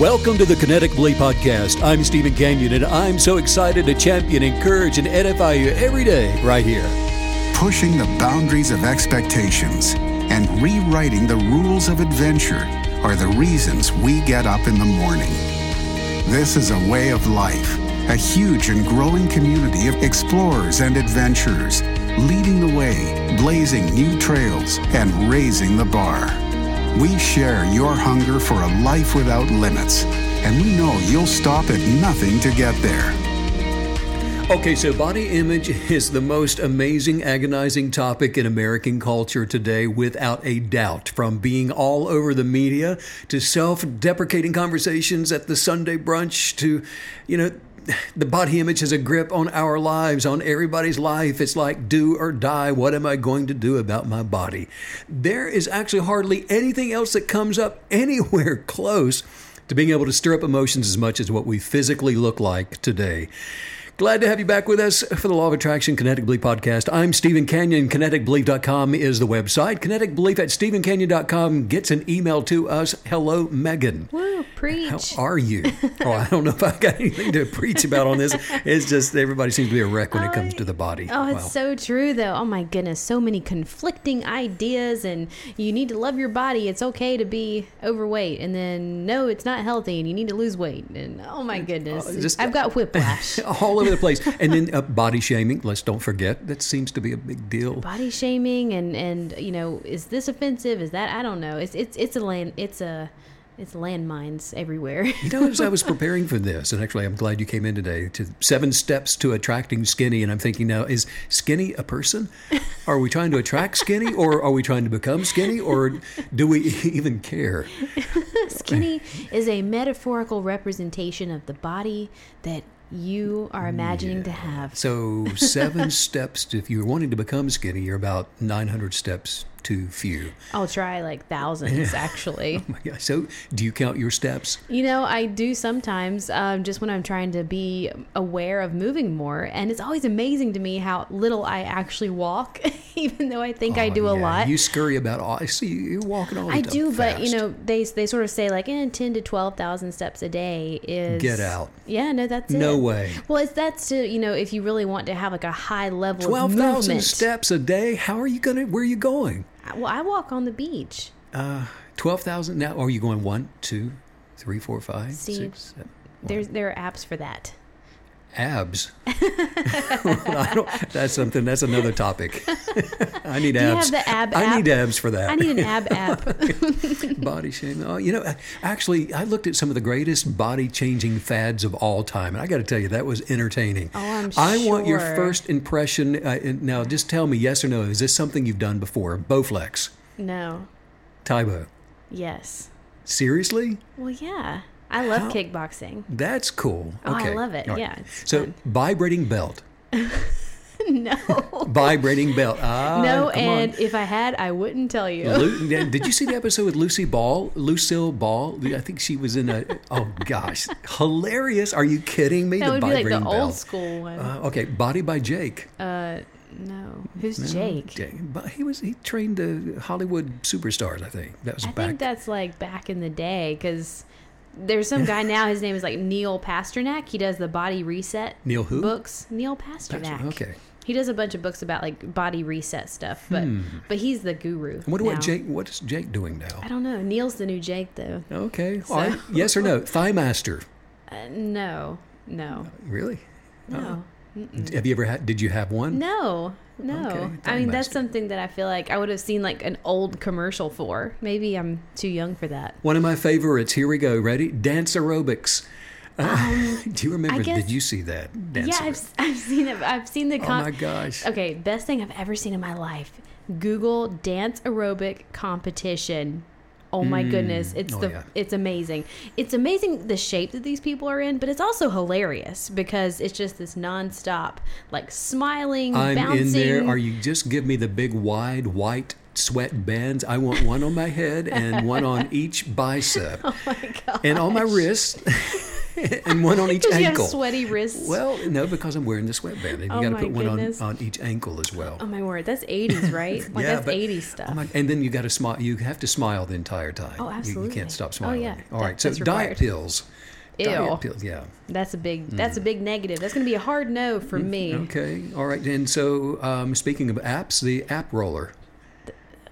Welcome to the Kinetic Belief Podcast. I'm Stephen Canyon, and I'm so excited to champion, encourage, and edify you every day right here. Pushing the boundaries of expectations and rewriting the rules of adventure are the reasons we get up in the morning. This is a way of life, a huge and growing community of explorers and adventurers, leading the way, blazing new trails, and raising the bar. We share your hunger for a life without limits, and we know you'll stop at nothing to get there. Okay, so body image is the most amazing, agonizing topic in American culture today, without a doubt. From being all over the media to self deprecating conversations at the Sunday brunch to, you know, the body image has a grip on our lives, on everybody's life. It's like do or die. What am I going to do about my body? There is actually hardly anything else that comes up anywhere close to being able to stir up emotions as much as what we physically look like today. Glad to have you back with us for the Law of Attraction Kinetic Belief podcast. I'm Stephen Canyon. KineticBelief.com is the website. Kinetic Belief at StephenCanyon.com gets an email to us. Hello, Megan. Woo, preach. How are you? oh, I don't know if I've got anything to preach about on this. It's just everybody seems to be a wreck when it comes to the body. Oh, it's Wow. so true, though. Oh, my goodness. So many conflicting ideas, and you need to love your body. It's okay to be overweight. And then, no, it's not healthy, and you need to lose weight. And oh, my goodness. Uh, just- I've got whiplash. all over place. And then uh, body shaming. Let's don't forget that seems to be a big deal. Body shaming, and, and, you know, is this offensive? Is that? I don't know. It's, it's, it's a land, it's a, it's landmines everywhere. You know, as I was preparing for this, and actually, I'm glad you came in today to seven steps to attracting skinny. And I'm thinking now, is skinny a person? Are we trying to attract skinny, or are we trying to become skinny, or do we even care? Skinny is a metaphorical representation of the body that you are imagining to have. So, seven steps. To, if you're wanting to become skinny, you're about 900 steps too few. I'll try like thousands, actually. Oh my God. So, do you count your steps? You know, I do sometimes, um, just when I'm trying to be aware of moving more. And it's always amazing to me how little I actually walk, even though I think I Oh, do a lot. You scurry about. All, I see you you're walking all the I do, but you know, they they sort of say like, eh, ten to twelve thousand steps a day is Get out. Yeah, no, that's No it. way. Well, it's that's to you know, if you really want to have like a high level of Twelve thousand steps a day. How are you gonna? Where are you going? Well, I walk on the beach. Uh, twelve thousand now. Are you going one, two, three, four, five, Steve, six, seven? There's there are apps for that. Abs. That's something. That's another topic. I need you have abs. the ab I app? need abs for that. I need an ab app. body shaming. Oh, you know, actually, I looked at some of the greatest body changing fads of all time, and I got to tell you, that was entertaining. Oh, I'm I want your first impression. Uh, now, just tell me yes or no. Is this something you've done before? Bowflex, no. Tae Bo. Yes. Seriously? Well, yeah. I love How- kickboxing. That's cool. Oh, I love it. Right. Yeah, So, fun. vibrating belt. no. Vibrating belt. Ah, no, come on. and if I had, I wouldn't tell you. Lu- did you see the episode with Lucy Ball? Lucille Ball? I think she was in a. Oh gosh, hilarious! Are you kidding me? that would be like the vibrating old belt. school one. Uh, okay, Body by Jake. Uh, no. Who's Jake? Jake. But he was he trained the Hollywood superstars. I think that was I back. think that's like back in the day because there's some guy now. His name is like Neil Pasternak. He does the body reset Neil who? books. Neil Pasternak. okay. He does a bunch of books about like body reset stuff, but but he's the guru. I wonder now. what Jake. What is Jake doing now? I don't know. Neil's the new Jake though. Okay. So- right. Yes or no? Thigh master. Uh, no, no, Really? no. Have you ever had? Did you have one? No, no. Okay, I mean, that's something that I feel like I would have seen like an old commercial for. Maybe I'm too young for that. One of my favorites. Here we go. Ready? Dance aerobics. Uh, do you remember? Um, guess- did you see that? Dance yeah. I've, I've seen it. I've seen the. Oh my gosh. Okay, best thing I've ever seen in my life. Google dance aerobic competition. Oh my goodness, mm. it's Oh, the yeah. it's amazing. It's amazing the shape that these people are in, but it's also hilarious because it's just this nonstop like smiling, I'm bouncing. in there. Are you just give me the big wide white sweat bands? I want one on my head and one on each bicep. Oh my god. and on my wrist. and one on each 'Cause you have ankle. sweaty wrists. Well, no, because I'm wearing the sweatband, and you Oh got to put one on, goodness. on each ankle as well. Oh my word, that's 80s, right? Like yeah, that's but- 80s stuff. Oh my, and then you got to smile. You have to smile the entire time. Oh, You- You, can't stop smiling. Oh, yeah. All That- right. So diet pills. Ew. Diet pills. Yeah. That's a big that's a big negative. That's going to be a hard no for me. Mm, Okay. All right. And so, um, speaking of apps, the app roller.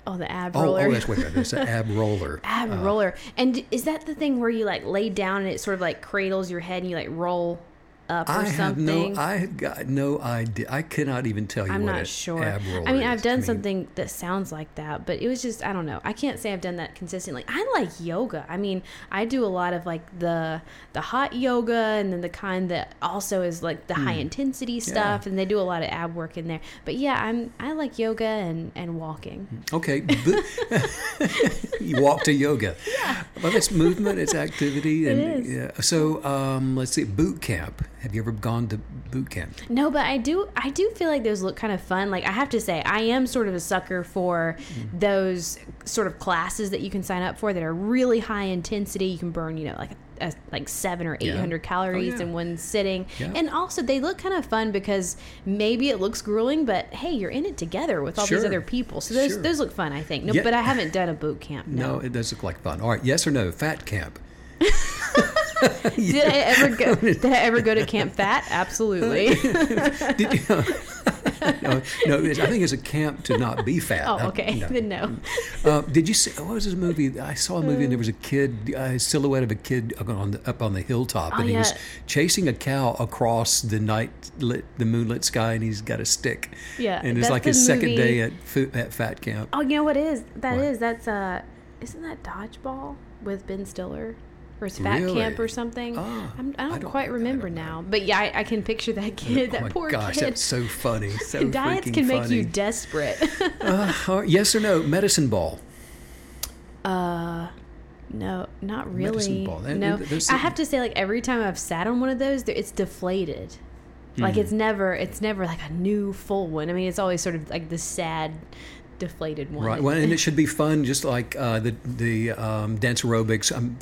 Oh, the ab Oh, oh roller. oh, that's what that is. The ab roller. ab uh-huh. roller. And is that the thing where you like lay down and it sort of like cradles your head and you like roll up or I have something? no. I have got no idea. I cannot even tell you I'm not sure. I mean. I've done mean, something that sounds like that, but it was just I don't know. I can't say I've done that consistently. I like yoga. I mean, I do a lot of like the the hot yoga and then the kind that also is like the high intensity stuff and they do a lot of ab work in there. But yeah, I'm I like yoga and and walking. Okay. you walk to yoga. Yeah. Well, it's movement, it's activity. And. Yeah. So um, let's see, boot camp. Have you ever gone to boot camp? No, but I do I do feel like those look kind of fun. Like I have to say, I am sort of a sucker for mm-hmm. those sort of classes that you can sign up for that are really high intensity. You can burn, you know, like a, like seven or eight hundred calories oh, yeah. in one sitting, Yeah. and also they look kind of fun because maybe it looks grueling, but hey, you're in it together with all these other people, so those Sure. those look fun. I think. No, Yeah. but I haven't done a boot camp. No, No. it does look like fun. All right, yes or no? Fat camp. Did I ever go? Did I ever go to Camp Fat? Absolutely. Did you, no, no, it's- I think it's a camp to not be fat. oh, I- okay. no. Then no. Uh, did you see? What was this movie? I saw a movie and there was a kid, a silhouette of a kid up on the, up on the hilltop, Oh, and he was chasing a cow across the night lit, the moonlit sky, and he's got a stick. Yeah, and it's like his second day at at fat camp. Oh, you know what is? That is What? That's uh, isn't that dodgeball with Ben Stiller? Or Fat Really? Camp or something? Ah, I'm, I, don't I don't- quite remember now. But yeah, I, I can picture that kid, oh that my poor gosh, kid. that's so funny. So Diets can make you desperate. Uh, yes or no? Medicine ball. uh, no, not Medicine really. No, I have to say, like every time I've sat on one of those, it's deflated. Like Hmm. it's never, it's never like a new full one. I mean, it's always sort of like the sad, deflated one. Right. Well, and it should be fun, just like uh, the the um, dance aerobics. Um,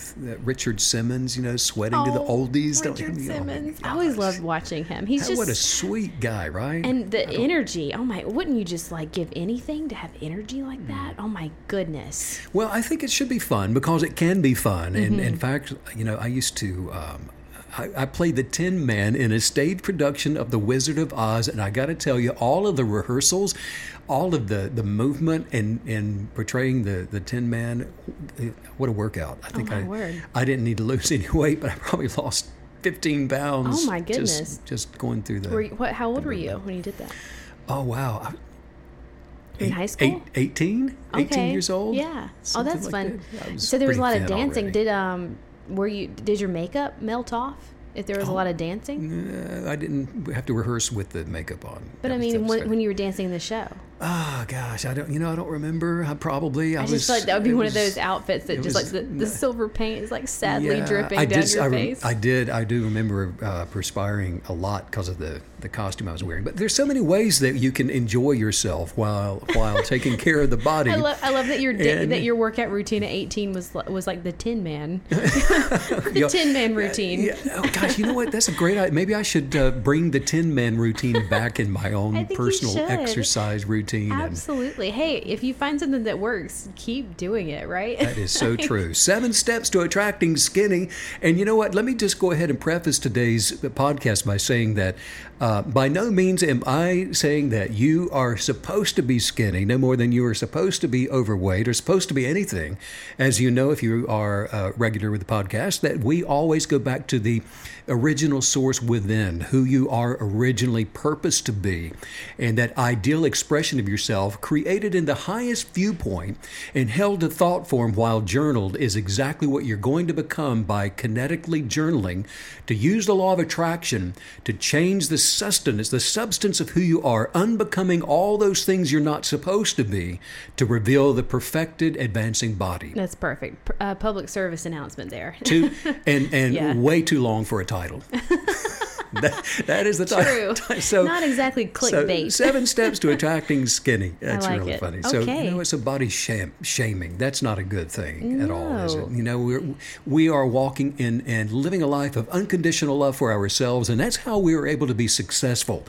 Richard Simmons, you know, sweating to the Oh, oldies. Richard oh Simmons. I always loved watching him. He's That- just what a sweet guy, right? And the energy, oh my, wouldn't you just like give anything to have energy like Mm. that? Oh my goodness. Well, I think it should be fun because it can be fun. And Mm-hmm. in fact, you know, I used to. Um, I, I played the Tin Man in a stage production of The Wizard of Oz, and I got to tell you, all of the rehearsals, all of the, the movement and, and portraying the, the Tin Man, what a workout! I think Oh, I word. I didn't need to lose any weight, but I probably lost fifteen pounds. Oh, my goodness. Just, going through. Were you, what, how old were you when you did that? oh wow! I- In eight- high school? eight- 18? 18 years old. Yeah. Oh, that's like fun. that. So there was a lot of dancing. already. Did um were you did your makeup melt off if there was a lot of dancing? Uh, I didn't have to rehearse with the makeup on. But That I mean, when, when you were dancing in the show, Ah, gosh, I don't. You know, I don't remember. I probably. I, I was, just feel like that would be one of those outfits that just was- like the, the silver paint is like sadly Yeah, dripping I down did, your I, face. I did. I do remember uh, perspiring a lot because of the, the costume I was wearing. But there's so many ways that you can enjoy yourself while while taking care of the body. I love, I love that your da- And- that your workout routine at 18 was was like the Tin Man, You the know, Tin Man routine. Yeah. Oh gosh, you know what? That's a great idea. Maybe I should uh, bring the Tin Man routine back in my own personal exercise routine. And- Absolutely. Hey, if you find something that works, keep doing it, right? That is so true. Seven steps to attracting skinny. And you know what? Let me just go ahead and preface today's podcast by saying that uh, by no means am I saying that you are supposed to be skinny, no more than you are supposed to be overweight or supposed to be anything. As you know, if you are uh, regular with the podcast, that we always go back to the original source within, who you are originally purposed to be, and that ideal expression of yourself created in the highest viewpoint and held to thought form while journaled is exactly what you're going to become by kinetically journaling to use the law of attraction to change the sustenance, the substance of who you are, unbecoming all those things you're not supposed to be, to reveal the perfected advancing body. That's perfect. Uh, public service announcement there. Too, and and Yeah. way too long for a title. that, that is the True. title. So Not exactly so clickbait. seven steps to attracting skinny. That's like really it. funny. So you know, it's a body sham- shaming. That's not a good thing at all, is it? You know, we're we are walking in and living a life of unconditional love for ourselves, and that's how we are able to be successful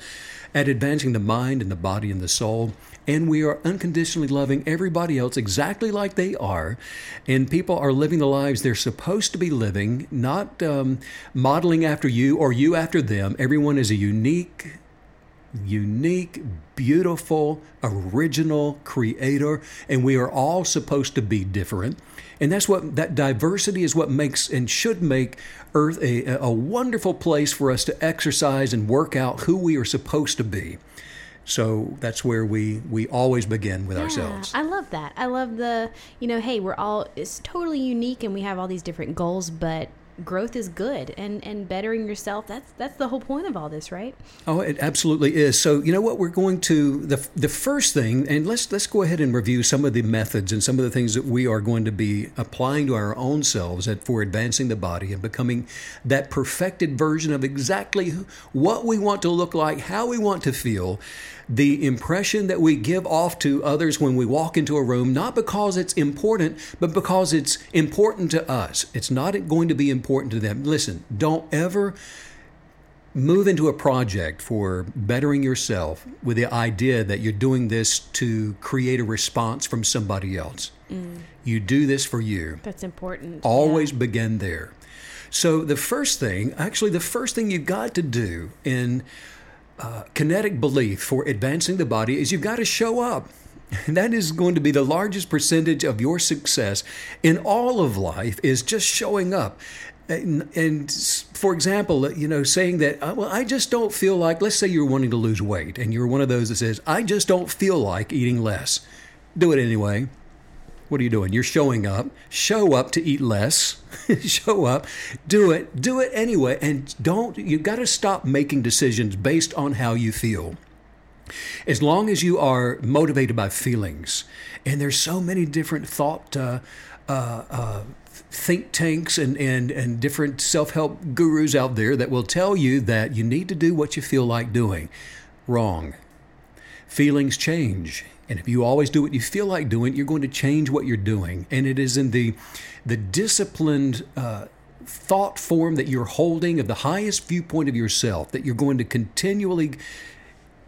at advancing the mind and the body and the soul. And we are unconditionally loving everybody else exactly like they are. And people are living the lives they're supposed to be living, not um, modeling after you or you after them. Everyone is a unique unique, beautiful, original creator, and we are all supposed to be different. And that's what that diversity is what makes and should make Earth a, a wonderful place for us to exercise and work out who we are supposed to be. So that's where we we always begin with ourselves. I love that. I love the, you know, hey, we're all it's totally unique and we have all these different goals, but growth is good and and bettering yourself. That's that's the whole point of all this, right? Oh, it absolutely is. So, you know what we're going to the the first thing, and let's let's go ahead and review some of the methods and some of the things that we are going to be applying to our own selves at, for advancing the body and becoming that perfected version of exactly what we want to look like, how we want to feel, the impression that we give off to others when we walk into a room, not because it's important, but because it's important to us. It's not going to be important to them. Listen, don't ever move into a project for bettering yourself with the idea that you're doing this to create a response from somebody else. Mm. You do this for you. That's important. Always begin there. So, the first thing, actually, the first thing you've got to do in uh, kinetic belief for advancing the body is you've got to show up. And that is going to be the largest percentage of your success in all of life is just showing up. And, and for example, you know, saying that, uh, well, I just don't feel like, let's say you're wanting to lose weight and you're one of those that says, I just don't feel like eating less. Do it anyway. What are you doing? You're showing up. Show up to eat less. Show up. Do it. Do it anyway. And don't, you've got to stop making decisions based on how you feel. As long as you are motivated by feelings, and there's so many different thought uh, uh, uh, think tanks and, and, and different self help gurus out there that will tell you that you need to do what you feel like doing. Wrong. Feelings change. And if you always do what you feel like doing, you're going to change what you're doing. And it is in the, the disciplined uh, thought form that you're holding of the highest viewpoint of yourself that you're going to continually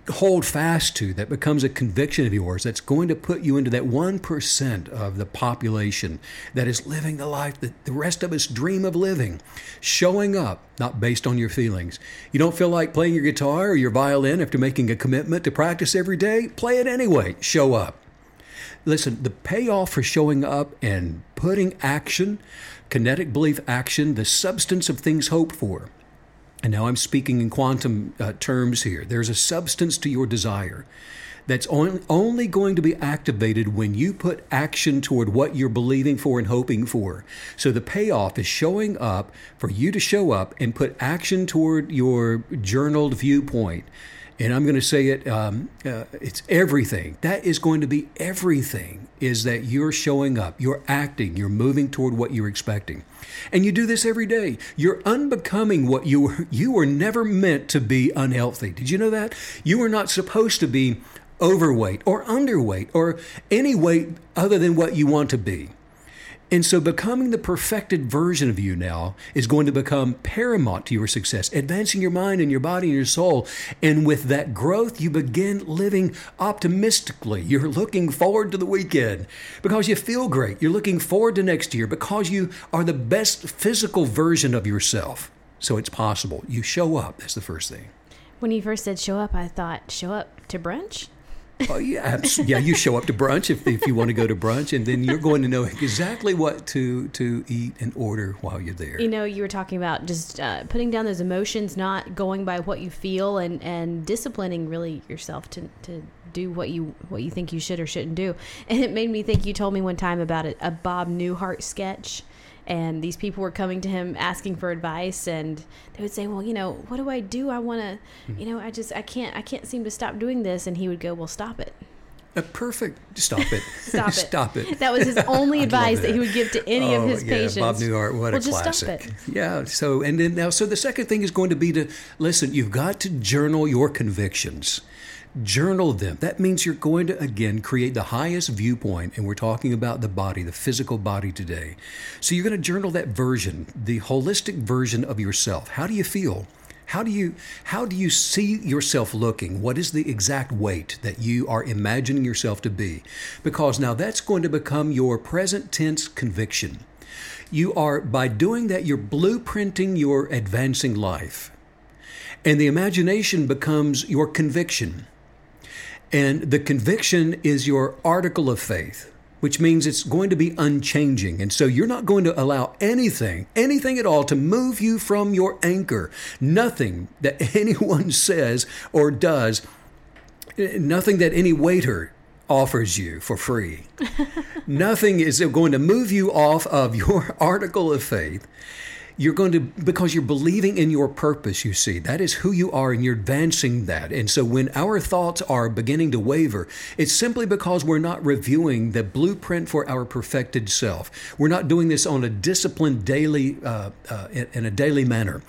hold fast to that becomes a conviction of yours that's going to put you into that 1% of the population that is living the life that the rest of us dream of living showing up not based on your feelings. You don't feel like playing your guitar or your violin after making a commitment to practice every day? Play it anyway. Show up. Listen, the payoff for showing up and putting action, kinetic belief action, the substance of things hoped for. And now I'm speaking in quantum uh, terms here. There's a substance to your desire that's on, only going to be activated when you put action toward what you're believing for and hoping for. So the payoff is showing up for you to show up and put action toward your journaled viewpoint. And I'm going to say it, um, uh, it's everything. That is going to be everything, is that you're showing up, you're acting, you're moving toward what you're expecting. And you do this every day. You're unbecoming what you were, you were never meant to be unhealthy. Did you know that? You were not supposed to be overweight or underweight or any weight other than what you want to be. And so, becoming the perfected version of you now is going to become paramount to your success, advancing your mind and your body and your soul. And with that growth, you begin living optimistically. You're looking forward to the weekend because you feel great. You're looking forward to next year because you are the best physical version of yourself. So, it's possible. You show up. That's the first thing. When you first said show up, I thought show up to brunch. Oh yeah, yeah. You show up to brunch if, if you want to go to brunch, and then you're going to know exactly what to to eat and order while you're there. You know, you were talking about just uh, putting down those emotions, not going by what you feel, and and disciplining really yourself to to do what you what you think you should or shouldn't do. And it made me think. You told me one time about a Bob Newhart sketch. And these people were coming to him asking for advice, and they would say, "Well, you know, what do I do? I want to, you know, I just, I can't, I can't seem to stop doing this." And he would go, "Well, stop it." Uh, perfect. Stop it. Stop it. Stop it. That was his only advice love that. he would give to any Oh, of his yeah, patients. Bob Newhart, what well, a just classic. Stop it. Yeah. So and then now, so the second thing is going to be to listen. You've got to journal your convictions. Journal them. That means you're going to again create the highest viewpoint, and we're talking about the body, the physical body today. So you're going to journal that version, the holistic version of yourself. How do you feel? How do you how do you see yourself looking? What is the exact weight that you are imagining yourself to be? Because now that's going to become your present tense conviction. You are by doing that you're blueprinting your advancing life. And the imagination becomes your conviction. And the conviction is your article of faith, which means it's going to be unchanging. And so you're not going to allow anything, anything at all, to move you from your anchor. Nothing that anyone says or does, nothing that any waiter offers you for free. Nothing is going to move you off of your article of faith. You're going to, because you're believing in your purpose, you see. That is who you are, and you're advancing that. And so when our thoughts are beginning to waver, it's simply because we're not reviewing the blueprint for our perfected self. We're not doing this on a disciplined daily, uh, uh, in, a daily manner.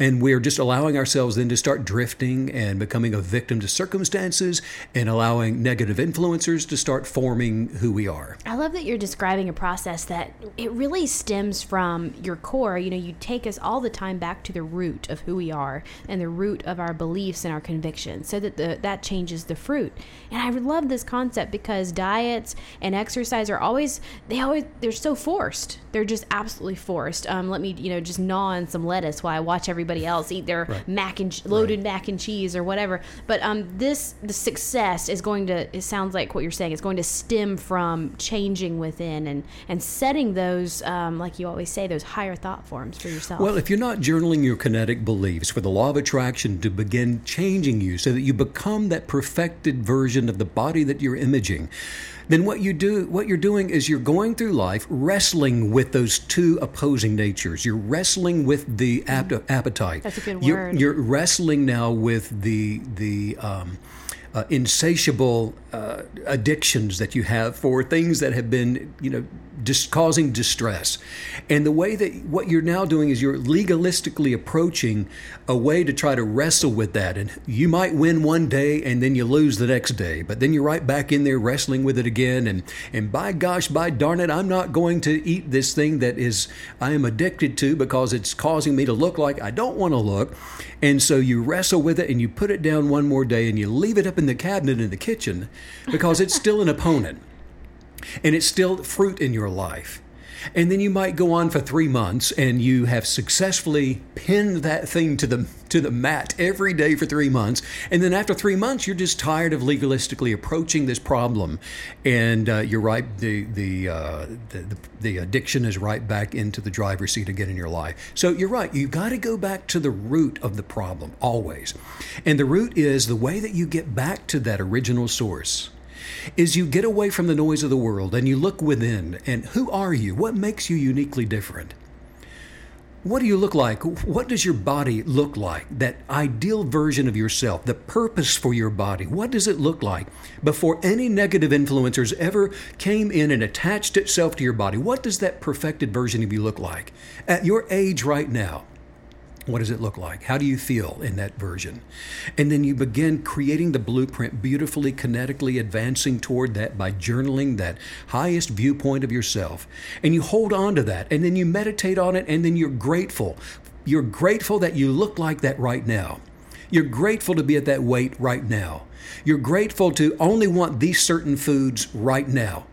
And we're just allowing ourselves then to start drifting and becoming a victim to circumstances and allowing negative influencers to start forming who we are. I love that you're describing a process that it really stems from your core. You know, you take us all the time back to the root of who we are and the root of our beliefs and our convictions so that the, that changes the fruit. And I love this concept because diets and exercise are always, they always, they're so forced. They're just absolutely forced. Um, let me, you know, just gnaw on some lettuce while I watch everybody else eat their Right. mac and loaded mac and cheese or whatever. But um, this the success is going to. It sounds like what you're saying is going to stem from changing within and and setting those, um, like you always say, those higher thought forms for yourself. Well, if you're not journaling your kinetic beliefs for the law of attraction to begin changing you so that you become that perfected version of the body that you're imaging, then what you do what you're doing is you're going through life wrestling with those two opposing natures. You're wrestling with the ap- appetite. Mm-hmm. That's a good You're- word. You're wrestling now with the the um, uh, insatiable uh, addictions that you have for things that have been, you know, just causing distress. And the way that what you're now doing is you're legalistically approaching a way to try to wrestle with that. And you might win one day and then you lose the next day, but then you're right back in there wrestling with it again. And and by gosh, by darn it, I'm not going to eat this thing that is I am addicted to because it's causing me to look like I don't want to look. And so you wrestle with it and you put it down one more day and you leave it up in the cabinet in the kitchen because it's still an opponent and it's still fruit in your life. And then you might go on for three months and you have successfully pinned that thing to the to the mat every day for three months. And then after three months, you're just tired of legalistically approaching this problem. And uh, you're right, the the, uh, the the the addiction is right back into the driver's seat again in your life. So you're right. You've got to go back to the root of the problem always. And the root is the way that you get back to that original source is you get away from the noise of the world and you look within and who are you? What makes you uniquely different? What do you look like? What does your body look like? That ideal version of yourself, the purpose for your body, what does it look like before any negative influencers ever came in and attached itself to your body? What does that perfected version of you look like at your age right now? What does it look like? How do you feel in that version? And then you begin creating the blueprint, beautifully, kinetically advancing toward that by journaling that highest viewpoint of yourself. And you hold on to that, and then you meditate on it, and then you're grateful. You're grateful that you look like that right now. You're grateful to be at that weight right now. You're grateful to only want these certain foods right now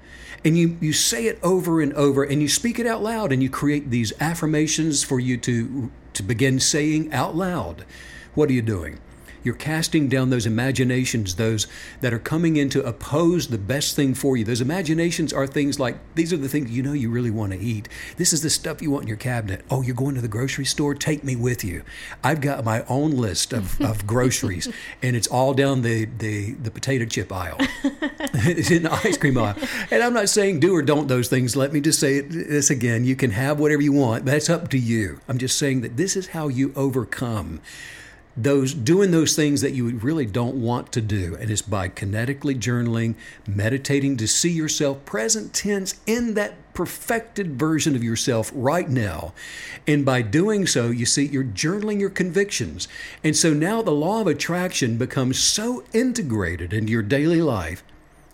and you, you say it over and over and you speak it out loud and you create these affirmations for you to to begin saying out loud what are you doing you're casting down those imaginations those that are coming in to oppose the best thing for you those imaginations are things like these are the things you know you really want to eat this is the stuff you want in your cabinet oh you're going to the grocery store take me with you i've got my own list of, of groceries and it's all down the, the, the potato chip aisle it's in the ice cream aisle. And I'm not saying do or don't those things. Let me just say it, this again. You can have whatever you want. That's up to you. I'm just saying that this is how you overcome those doing those things that you really don't want to do. And it's by kinetically journaling meditating to see yourself present tense in that perfected version of yourself right now. And by doing so you see you're journaling your convictions. And so now the law of attraction becomes so integrated into your daily life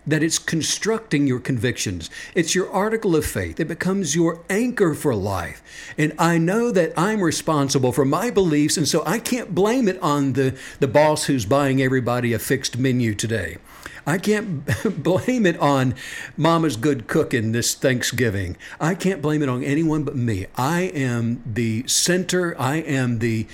that it's constructing your convictions. It's your article of faith. It becomes your anchor for life. And I know that I'm responsible for my beliefs, and so I can't blame it on the, the boss who's buying everybody a fixed menu today. I can't blame it on mama's good cooking this Thanksgiving. I can't blame it on anyone but me. I am the center, I am the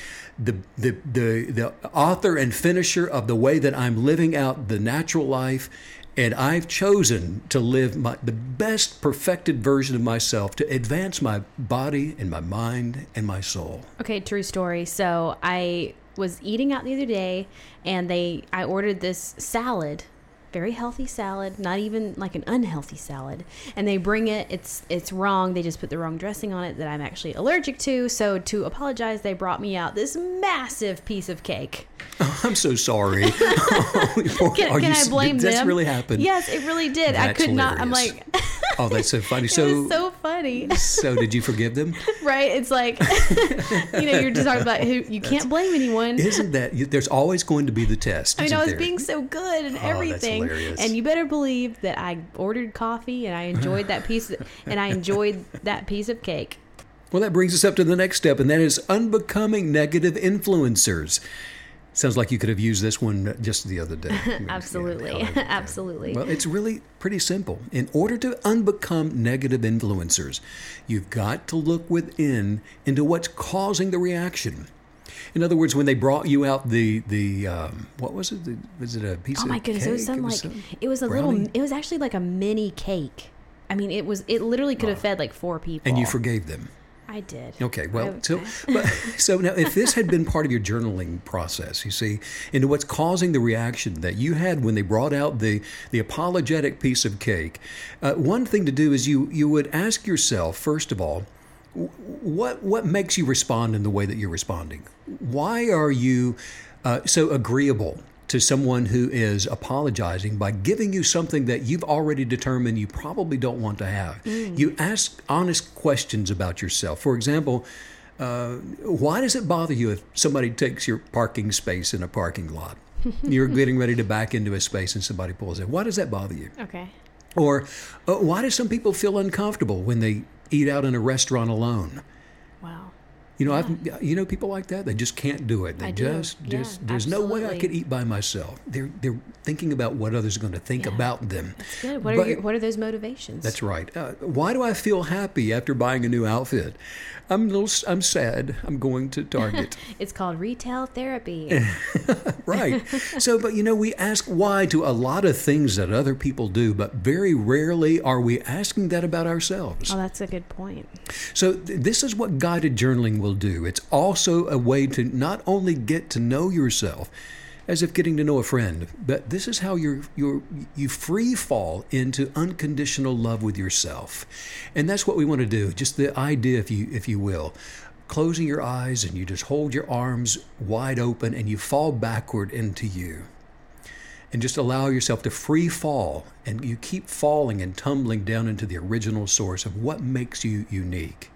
the, the, the, the author and finisher of the way that I'm living out the natural life and I've chosen to live my, the best perfected version of myself to advance my body and my mind and my soul. Okay, true story. So I was eating out the other day and they I ordered this salad very healthy salad, not even like an unhealthy salad. And they bring it, it's it's wrong. They just put the wrong dressing on it that I'm actually allergic to. So to apologize, they brought me out this massive piece of cake. Oh, I'm so sorry. can, can I blame did them? That's really happened. Yes, it really did. That's I could hilarious. not. I'm like. oh, that's so funny. So so funny. so did you forgive them? right? It's like, you know, you're just talking about who you can't blame anyone. Isn't that? There's always going to be the test. I mean, I was there? being so good and Oh, everything, hilarious. and you better believe that I ordered coffee and I enjoyed that piece, and I enjoyed that piece of cake. Well, that brings us up to the next step, and that is unbecoming negative influencers. Sounds like you could have used this one just the other day. Absolutely, Yeah, absolutely. Well, it's really pretty simple. In order to unbecome negative influencers, you've got to look within into what's causing the reaction. In other words, when they brought you out the the um, what was it? The, was it a piece of cake? oh my goodness, it was cake? some like some it was a brownie? little. It was actually like a mini cake. I mean, it was. It literally could have fed like four people. and you forgave them. I did. Okay, well, so but, so now if this had been part of your journaling process, you see, into what's causing the reaction that you had when they brought out the the apologetic piece of cake, uh, one thing to do is you you would ask yourself first of all, what what makes you respond in the way that you're responding? Why are you uh, so agreeable? To someone who is apologizing by giving you something that you've already determined you probably don't want to have. You ask honest questions about yourself. For example, uh, why does it bother you if somebody takes your parking space in a parking lot? You're getting ready to back into a space and somebody pulls in. Why does that bother you? Okay. Or uh, why do some people feel uncomfortable when they eat out in a restaurant alone? Wow. You know, I've you know people like that. They just can't do it. They I do. just Yeah, just there's no way I could eat by myself. They're they're thinking about what others are going to think Yeah. about them. That's good. What But- are your, what are those motivations? That's right. Uh, why do I feel happy after buying a new outfit? I'm a little. I'm sad. I'm going to Target. It's called retail therapy. right. So, but you know, we ask why to a lot of things that other people do, but very rarely are we asking that about ourselves. oh, that's a good point. So, th- this is what guided journaling will do. It's also a way to not only get to know yourself, as if getting to know a friend, but this is how you're, you're, you free fall into unconditional love with yourself. And that's what we want to do. Just the idea, if you, if you will, closing your eyes and you just hold your arms wide open and you fall backward into you and just allow yourself to free fall and you keep falling and tumbling down into the original source of what makes you unique.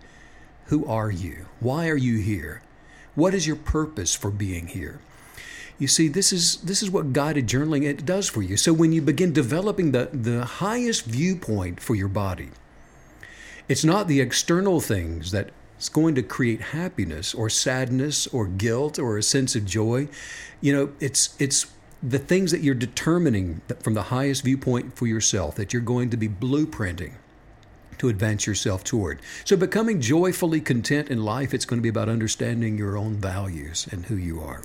Who are you? Why are you here? What is your purpose for being here? You see, this is this is what guided journaling it does for you. So when you begin developing the, the highest viewpoint for your body, it's not the external things that's going to create happiness or sadness or guilt or a sense of joy. You know, it's it's the things that you're determining from the highest viewpoint for yourself that you're going to be blueprinting to advance yourself toward. So becoming joyfully content in life, it's going to be about understanding your own values and who you are.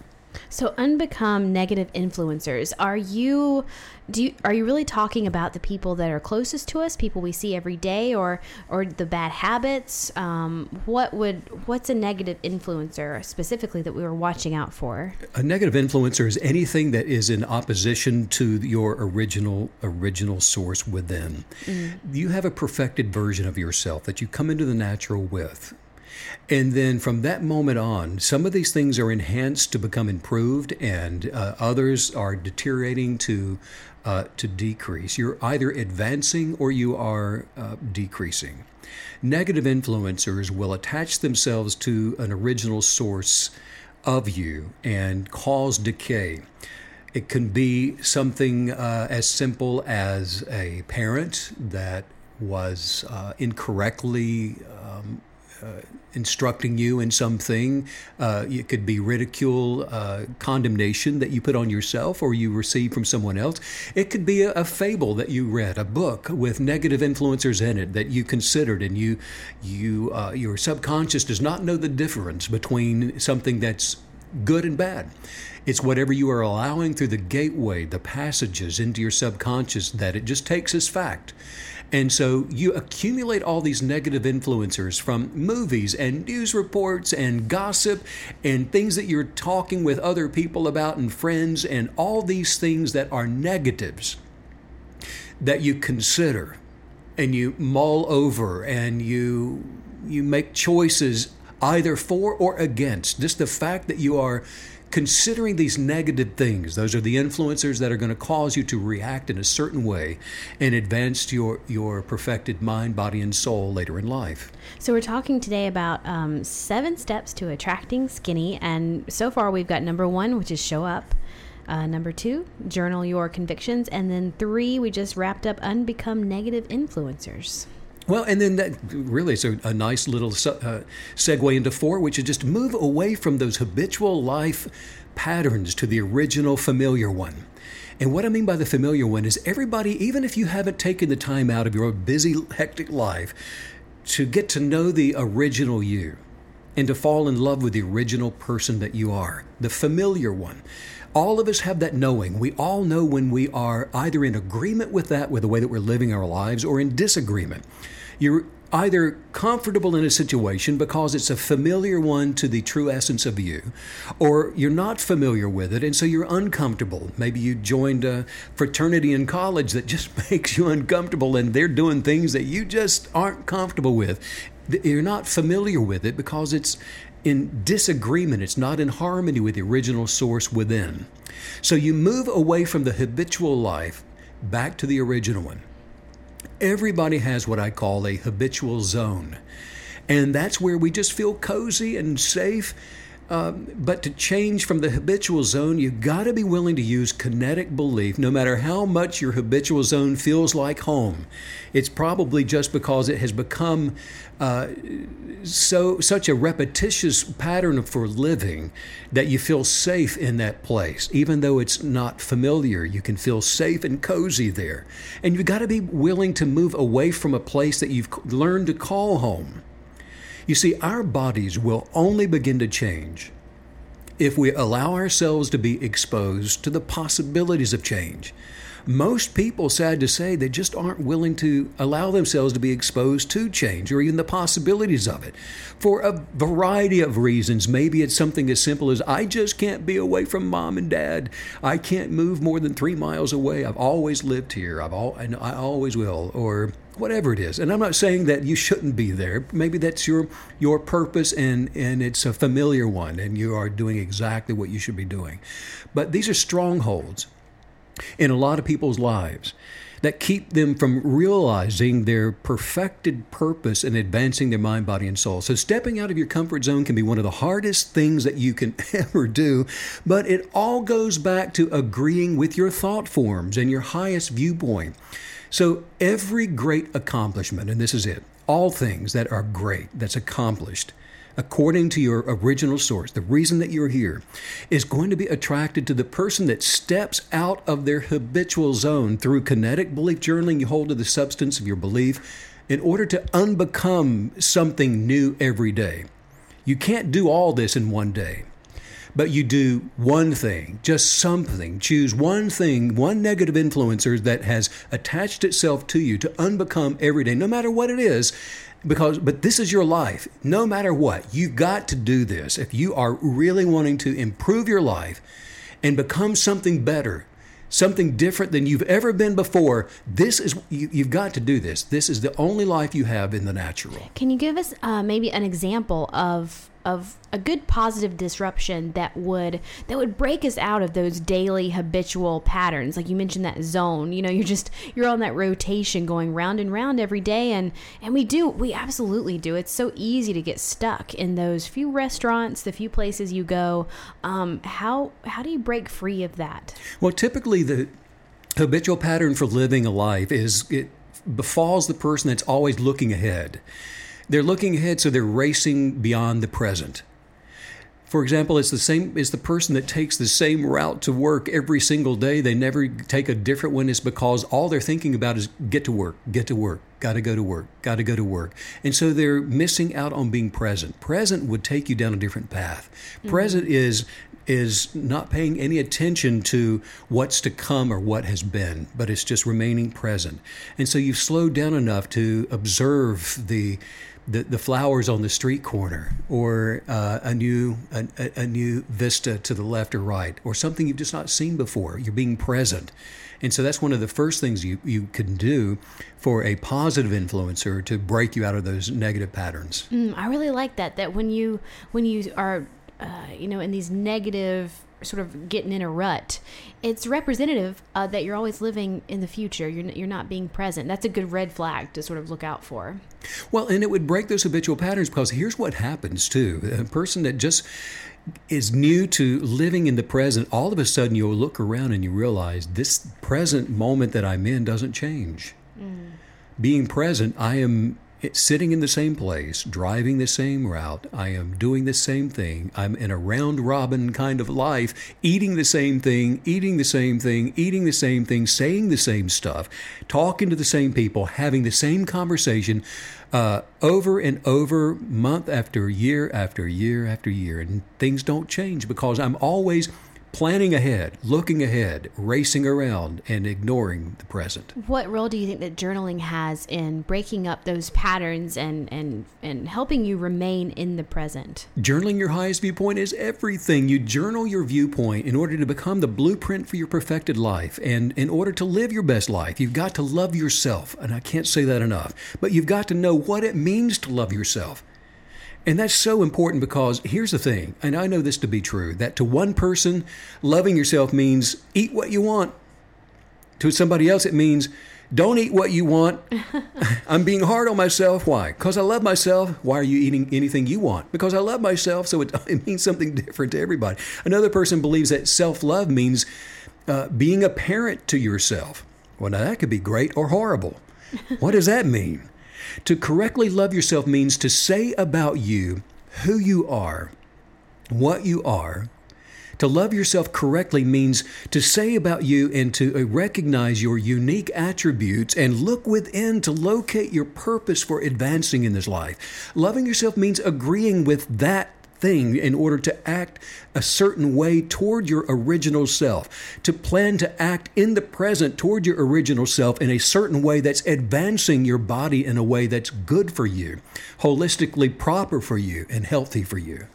So unbecome negative influencers. Are you do you, are you really talking about the people that are closest to us, people we see every day, or or the bad habits? Um, what would what's a negative influencer specifically that we were watching out for? A negative influencer is anything that is in opposition to your original original source within. You have a perfected version of yourself that you come into the natural with. And then from that moment on, some of these things are enhanced to become improved, and uh, others are deteriorating to uh, to decrease. You're either advancing or you are uh, decreasing. Negative influencers will attach themselves to an original source of you and cause decay. It can be something uh, as simple as a parent that was uh, incorrectly um, instructing you in something. Uh, it could be ridicule, uh, condemnation that you put on yourself or you receive from someone else. It could be a, a, fable that you read, a book with negative influencers in it that you considered, and you, you, uh, your subconscious does not know the difference between something that's good and bad. It's whatever you are allowing through the gateway, the passages into your subconscious that it just takes as fact. And so you accumulate all these negative influencers from movies and news reports and gossip and things that you're talking with other people about and friends and all these things that are negatives that you consider and you mull over and you you make choices either for or against. Just the fact that you are considering these negative things those are the influencers that are going to cause you to react in a certain way and advance your your perfected mind body and soul later in life so we're talking today about um, seven steps to attracting skinny and so far we've got number one which is show up uh, number two, journal your convictions. And then three, we just wrapped up unbecome negative influencers. Well, and then that really is a, a nice little uh, segue into four, which is just move away from those habitual life patterns to the original familiar one. And what I mean by the familiar one is everybody, even if you haven't taken the time out of your busy, hectic life to get to know the original you and to fall in love with the original person that you are, the familiar one. All of us have that knowing. We all know when we are either in agreement with that, with the way that we're living our lives, or in disagreement. You're either comfortable in a situation because it's a familiar one to the true essence of you, or you're not familiar with it and so you're uncomfortable. Maybe you joined a fraternity in college that just makes you uncomfortable and they're doing things that you just aren't comfortable with. You're not familiar with it because it's in disagreement, it's not in harmony with the original source within. So you move away from the habitual life back to the original one. Everybody has what I call a habitual zone. And that's where we just feel cozy and safe. Um, but to change from the habitual zone, you've got to be willing to use kinetic belief, no matter how much your habitual zone feels like home. It's probably just because it has become uh, so such a repetitious pattern for living that you feel safe in that place, even though it's not familiar. You can feel safe and cozy there, and you've got to be willing to move away from a place that you've learned to call home. You see, our bodies will only begin to change if we allow ourselves to be exposed to the possibilities of change. Most people, sad to say, they just aren't willing to allow themselves to be exposed to change or even the possibilities of it for a variety of reasons. Maybe it's something as simple as I just can't be away from mom and dad. I can't move more than three miles away. I've always lived here. I've all, and I always will. Or whatever it is. And I'm not saying that you shouldn't be there. Maybe that's your your purpose and and it's a familiar one and you are doing exactly what you should be doing. But these are strongholds in a lot of people's lives that keep them from realizing their perfected purpose and advancing their mind, body, and soul. So, stepping out of your comfort zone can be one of the hardest things that you can ever do, but it all goes back to agreeing with your thought forms and your highest viewpoint. So, every great accomplishment, and this is it, all things that are great, that's accomplished, according to your original source, the reason that you're here, is going to be attracted to the person that steps out of their habitual zone through kinetic belief journaling. You hold to the substance of your belief in order to unbecome something new every day. You can't do all this in one day but you do one thing, just something. Choose one thing, one negative influencer that has attached itself to you to unbecome every day, no matter what it is. Because, but this is your life. No matter what, you've got to do this. If you are really wanting to improve your life and become something better, something different than you've ever been before. This is you, you've got to do this. This is the only life you have in the natural. Can you give us uh, maybe an example of of a good positive disruption that would that would break us out of those daily habitual patterns. Like you mentioned that zone you know you're just you're on that rotation going round and round every day. And and we do we absolutely do. It's so easy to get stuck in those few restaurants the few places you go. Um, how how do you break free of that? Well typically the habitual pattern for living a life is it befalls the person that's always looking ahead they're looking ahead, so they're racing beyond the present. For example, it's the same it's the person that takes the same route to work every single day. They never take a different one. It's because all they're thinking about is get to work, get to work, got to go to work, got to go to work. And so they're missing out on being present. Present would take you down a different path. Mm-hmm. Present is is not paying any attention to what's to come or what has been, but it's just remaining present. And so you've slowed down enough to observe the the, the flowers on the street corner or uh, a new a, a, new vista to the left or right or something you've just not seen before. You're being present. And so that's one of the first things you, you can do for a positive influencer to break you out of those negative patterns. Mm, i really like that that when you when you are uh, you know in these negative sort of getting in a rut, it's representative uh, that you're always living in the future. You're, you're not being present. That's a good red flag to sort of look out for. Well, and it would break those habitual patterns because here's what happens too. A person that just is new to living in the present, all of a sudden you'll look around and you realize this present moment that I'm in doesn't change. Mm. Being present, I am it's sitting in the same place, driving the same route. I am doing the same thing. I'm in a round robin kind of life, eating the same thing, eating the same thing, eating the same thing, saying the same stuff, talking to the same people, having the same conversation uh, over and over, month after year after year after year. And things don't change because I'm always planning ahead, looking ahead, racing around, and ignoring the present. What role do you think that journaling has in breaking up those patterns and and and helping you remain in the present? Journaling your highest viewpoint is everything. You journal your viewpoint in order to become the blueprint for your perfected life, and in order to live your best life, you've got to love yourself, and I can't say that enough. But you've got to know what it means to love yourself. And that's so important because here's the thing, and I know this to be true that to one person, loving yourself means eat what you want. To somebody else, it means don't eat what you want. I'm being hard on myself. Why? Because I love myself. Why are you eating anything you want? Because I love myself, so it, it means something different to everybody. Another person believes that self love means uh, being a parent to yourself. Well, now that could be great or horrible. What does that mean? To correctly love yourself means to say about you who you are, what you are. To love yourself correctly means to say about you and to uh, recognize your unique attributes and look within to locate your purpose for advancing in this life. Loving yourself means agreeing with that thing in order to act a certain way toward your original self, to plan to act in the present toward your original self in a certain way that's advancing your body in a way that's good for you, holistically proper for you, and healthy for you.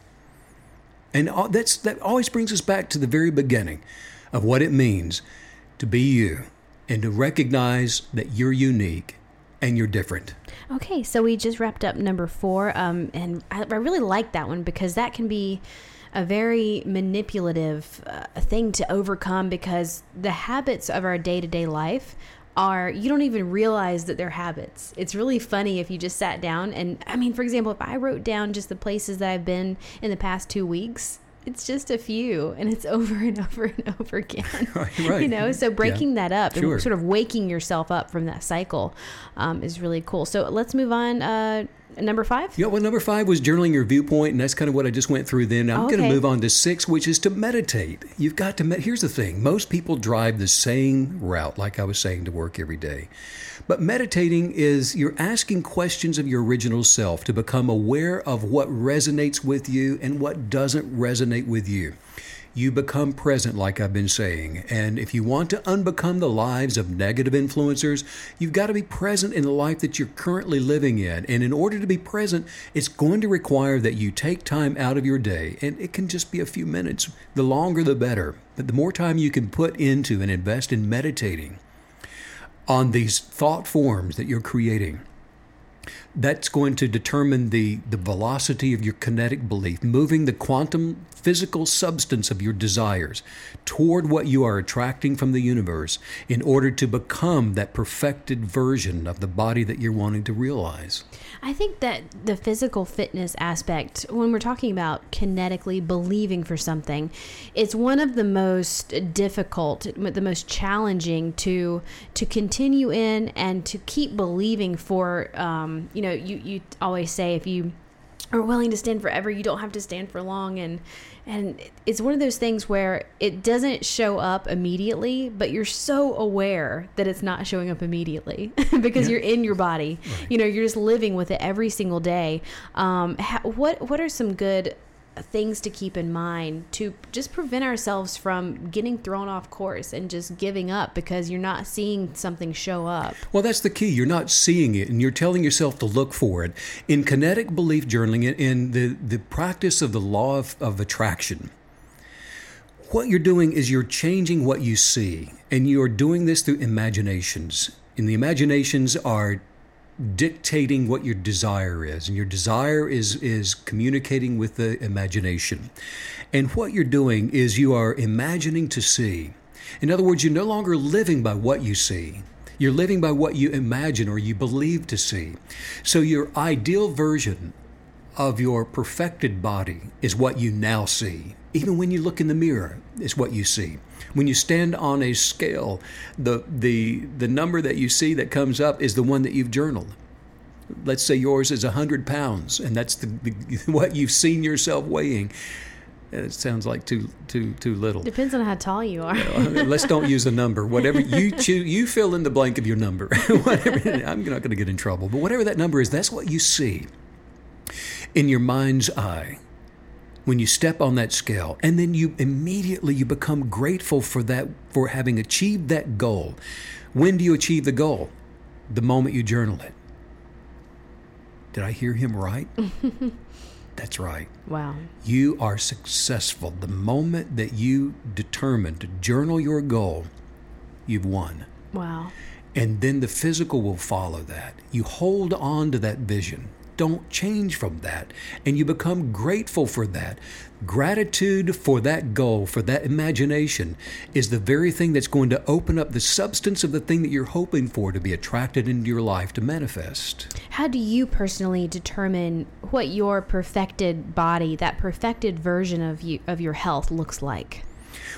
And that's, that always brings us back to the very beginning of what it means to be you and to recognize that you're unique and you're different. Okay, so we just wrapped up number four, um, and I, I really like that one because that can be a very manipulative uh, thing to overcome because the habits of our day to day life are you don't even realize that they're habits. It's really funny if you just sat down and I mean, for example, if I wrote down just the places that I've been in the past two weeks, it's just a few and it's over and over and over again right, right. you know so breaking yeah. that up sure. and sort of waking yourself up from that cycle um, is really cool so let's move on uh, number five yeah well number five was journaling your viewpoint and that's kind of what i just went through then i'm okay. going to move on to six which is to meditate you've got to med- here's the thing most people drive the same route like i was saying to work every day but meditating is you're asking questions of your original self to become aware of what resonates with you and what doesn't resonate with you. you become present, like I've been saying. And if you want to unbecome the lives of negative influencers, you've got to be present in the life that you're currently living in. And in order to be present, it's going to require that you take time out of your day. And it can just be a few minutes. The longer, the better. But the more time you can put into and invest in meditating on these thought forms that you're creating, that's going to determine the, the velocity of your kinetic belief, moving the quantum physical substance of your desires toward what you are attracting from the universe in order to become that perfected version of the body that you're wanting to realize. I think that the physical fitness aspect, when we're talking about kinetically believing for something, it's one of the most difficult, the most challenging to to continue in and to keep believing for. Um, you know, you you always say if you are willing to stand forever, you don't have to stand for long, and and it's one of those things where it doesn't show up immediately but you're so aware that it's not showing up immediately because yeah. you're in your body right. you know you're just living with it every single day um, what what are some good things to keep in mind to just prevent ourselves from getting thrown off course and just giving up because you're not seeing something show up. Well, that's the key. You're not seeing it and you're telling yourself to look for it. In kinetic belief journaling, in the, the practice of the law of, of attraction, what you're doing is you're changing what you see, and you're doing this through imaginations. And the imaginations are dictating what your desire is and your desire is is communicating with the imagination. And what you're doing is you are imagining to see. In other words you're no longer living by what you see. You're living by what you imagine or you believe to see. So your ideal version of your perfected body is what you now see even when you look in the mirror is what you see when you stand on a scale, the, the, the number that you see that comes up is the one that you've journaled. Let's say yours is 100 pounds, and that's the, the what you've seen yourself weighing. It sounds like too too too little. Depends on how tall you are. let's don't use a number. Whatever you choose, you fill in the blank of your number. whatever, I'm not going to get in trouble, but whatever that number is, that's what you see in your mind's eye when you step on that scale and then you immediately you become grateful for that for having achieved that goal. When do you achieve the goal? The moment you journal it. Did i hear him right? That's right. Wow. You are successful. The moment that you determine to journal your goal you've won. Wow. And then the physical will follow that. You hold on to that vision don't change from that. And you become grateful for that. Gratitude for that goal, for that imagination, is the very thing that's going to open up the substance of the thing that you're hoping for to be attracted into your life to manifest. How do you personally determine what your perfected body, that perfected version of you of your health looks like?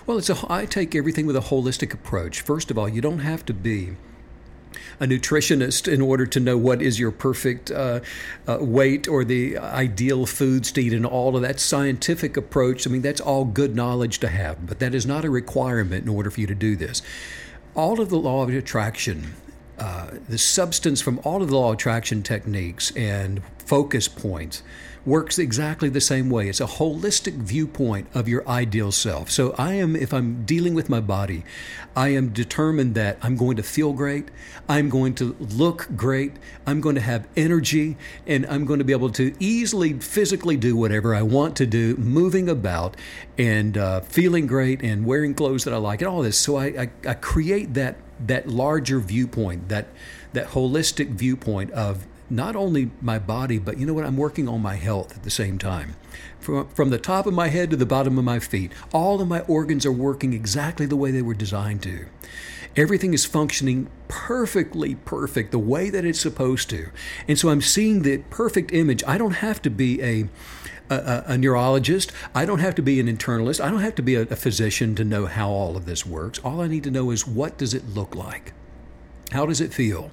Well, it's a I take everything with a holistic approach. First of all, you don't have to be a nutritionist in order to know what is your perfect uh, uh, weight or the ideal foods to eat and all of that scientific approach. I mean, that's all good knowledge to have, but that is not a requirement in order for you to do this. All of the law of attraction, uh, the substance from all of the law of attraction techniques and focus points works exactly the same way. It's a holistic viewpoint of your ideal self. So I am, if I'm dealing with my body, I am determined that I'm going to feel great, I'm going to look great, I'm going to have energy, and I'm going to be able to easily physically do whatever I want to do, moving about and uh, feeling great and wearing clothes that I like and all this. So I, I, I create that that larger viewpoint, that that holistic viewpoint of not only my body, but you know what? I'm working on my health at the same time. From, from the top of my head to the bottom of my feet, all of my organs are working exactly the way they were designed to. Everything is functioning perfectly perfect the way that it's supposed to. And so I'm seeing the perfect image. I don't have to be a a, a, neurologist. I don't have to be an internalist. I don't have to be a, a, physician to know how all of this works. All I need to know is what does it look like? How does it feel?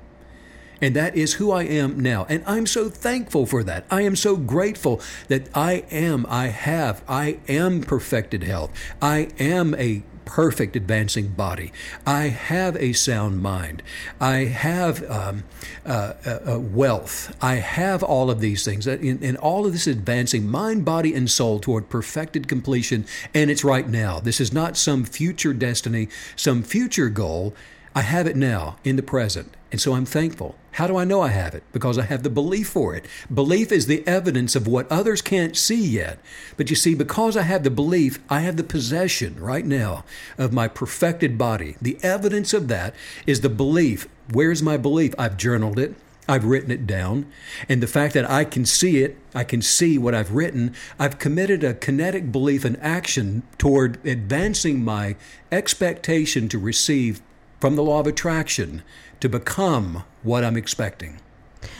And that is who I am now. And I'm so thankful for that. I am so grateful that I am, I have, I am perfected health. I am a perfect advancing body. I have a sound mind. I have um, uh, uh, uh wealth. I have all of these things. And all of this advancing mind, body, and soul toward perfected completion. And it's right now. This is not some future destiny, some future goal. I have it now in the present. And so I'm thankful. How do I know I have it? Because I have the belief for it. Belief is the evidence of what others can't see yet. But you see, because I have the belief, I have the possession right now of my perfected body. The evidence of that is the belief. Where's my belief? I've journaled it. I've written it down. And the fact that I can see it, I can see what I've written, I've committed a kinetic belief and action toward advancing my expectation to receive from the law of attraction to become what I'm expecting.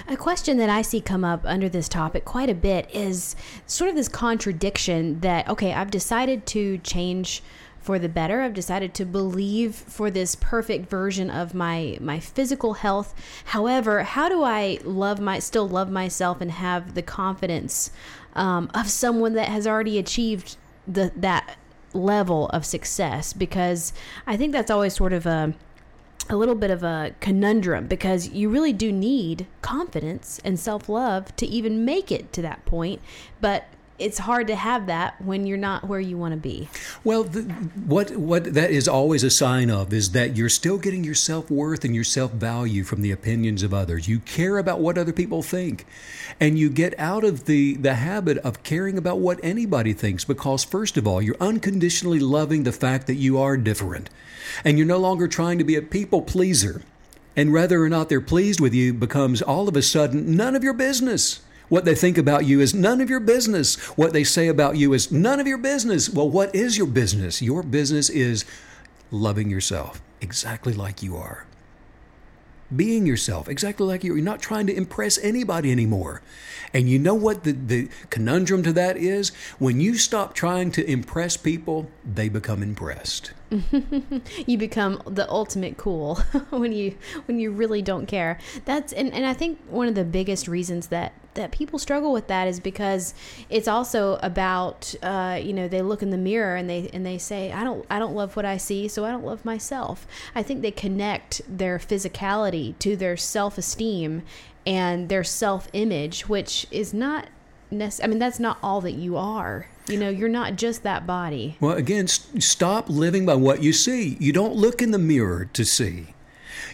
A question that I see come up under this topic quite a bit is sort of this contradiction that, okay, I've decided to change for the better. I've decided to believe for this perfect version of my my physical health. However, how do I love my still love myself and have the confidence um, of someone that has already achieved the that level of success? Because I think that's always sort of a a little bit of a conundrum because you really do need confidence and self love to even make it to that point. But it's hard to have that when you're not where you want to be. Well, the, what what that is always a sign of is that you're still getting your self worth and your self value from the opinions of others. You care about what other people think, and you get out of the the habit of caring about what anybody thinks because first of all, you're unconditionally loving the fact that you are different, and you're no longer trying to be a people pleaser. And whether or not they're pleased with you becomes all of a sudden none of your business. What they think about you is none of your business. What they say about you is none of your business. Well, what is your business? Your business is loving yourself exactly like you are. Being yourself exactly like you are. You're not trying to impress anybody anymore. And you know what the, the conundrum to that is? When you stop trying to impress people, they become impressed. you become the ultimate cool when you when you really don't care. That's and, and I think one of the biggest reasons that that people struggle with that is because it's also about uh, you know they look in the mirror and they and they say I don't I don't love what I see so I don't love myself. I think they connect their physicality to their self esteem and their self image, which is not. I mean that's not all that you are. You know, you're not just that body. Well, again, st- stop living by what you see. You don't look in the mirror to see.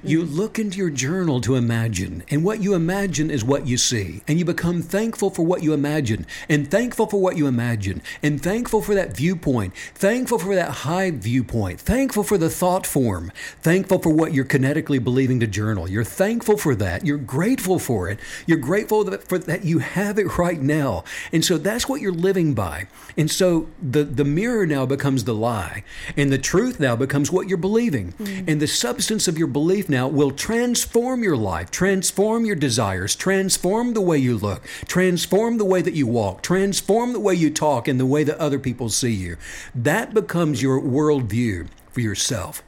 You look into your journal to imagine, and what you imagine is what you see. And you become thankful for what you imagine, and thankful for what you imagine, and thankful for that viewpoint, thankful for that high viewpoint, thankful for the thought form, thankful for what you're kinetically believing to journal. You're thankful for that. You're grateful for it. You're grateful for that you have it right now. And so that's what you're living by. And so the, the mirror now becomes the lie, and the truth now becomes what you're believing. Mm. And the substance of your belief now will transform your life, transform your desires, transform the way you look, transform the way that you walk, transform the way you talk, and the way that other people see you. That becomes your worldview for yourself.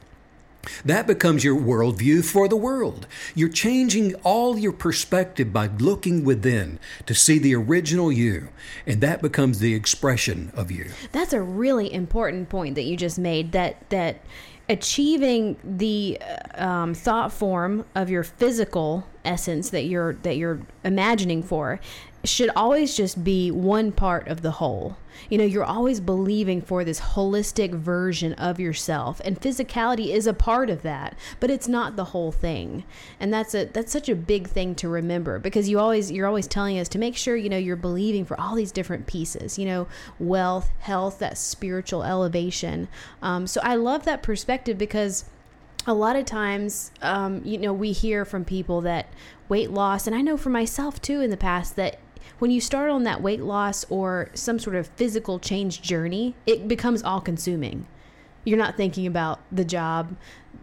That becomes your worldview for the world. You're changing all your perspective by looking within to see the original you, and that becomes the expression of you. That's a really important point that you just made. That that achieving the uh, um, thought form of your physical essence that you're that you're imagining for should always just be one part of the whole. You know, you're always believing for this holistic version of yourself, and physicality is a part of that, but it's not the whole thing. And that's a that's such a big thing to remember because you always you're always telling us to make sure you know you're believing for all these different pieces. You know, wealth, health, that spiritual elevation. Um, so I love that perspective because a lot of times, um, you know, we hear from people that weight loss, and I know for myself too in the past that when you start on that weight loss or some sort of physical change journey, it becomes all consuming. You're not thinking about the job,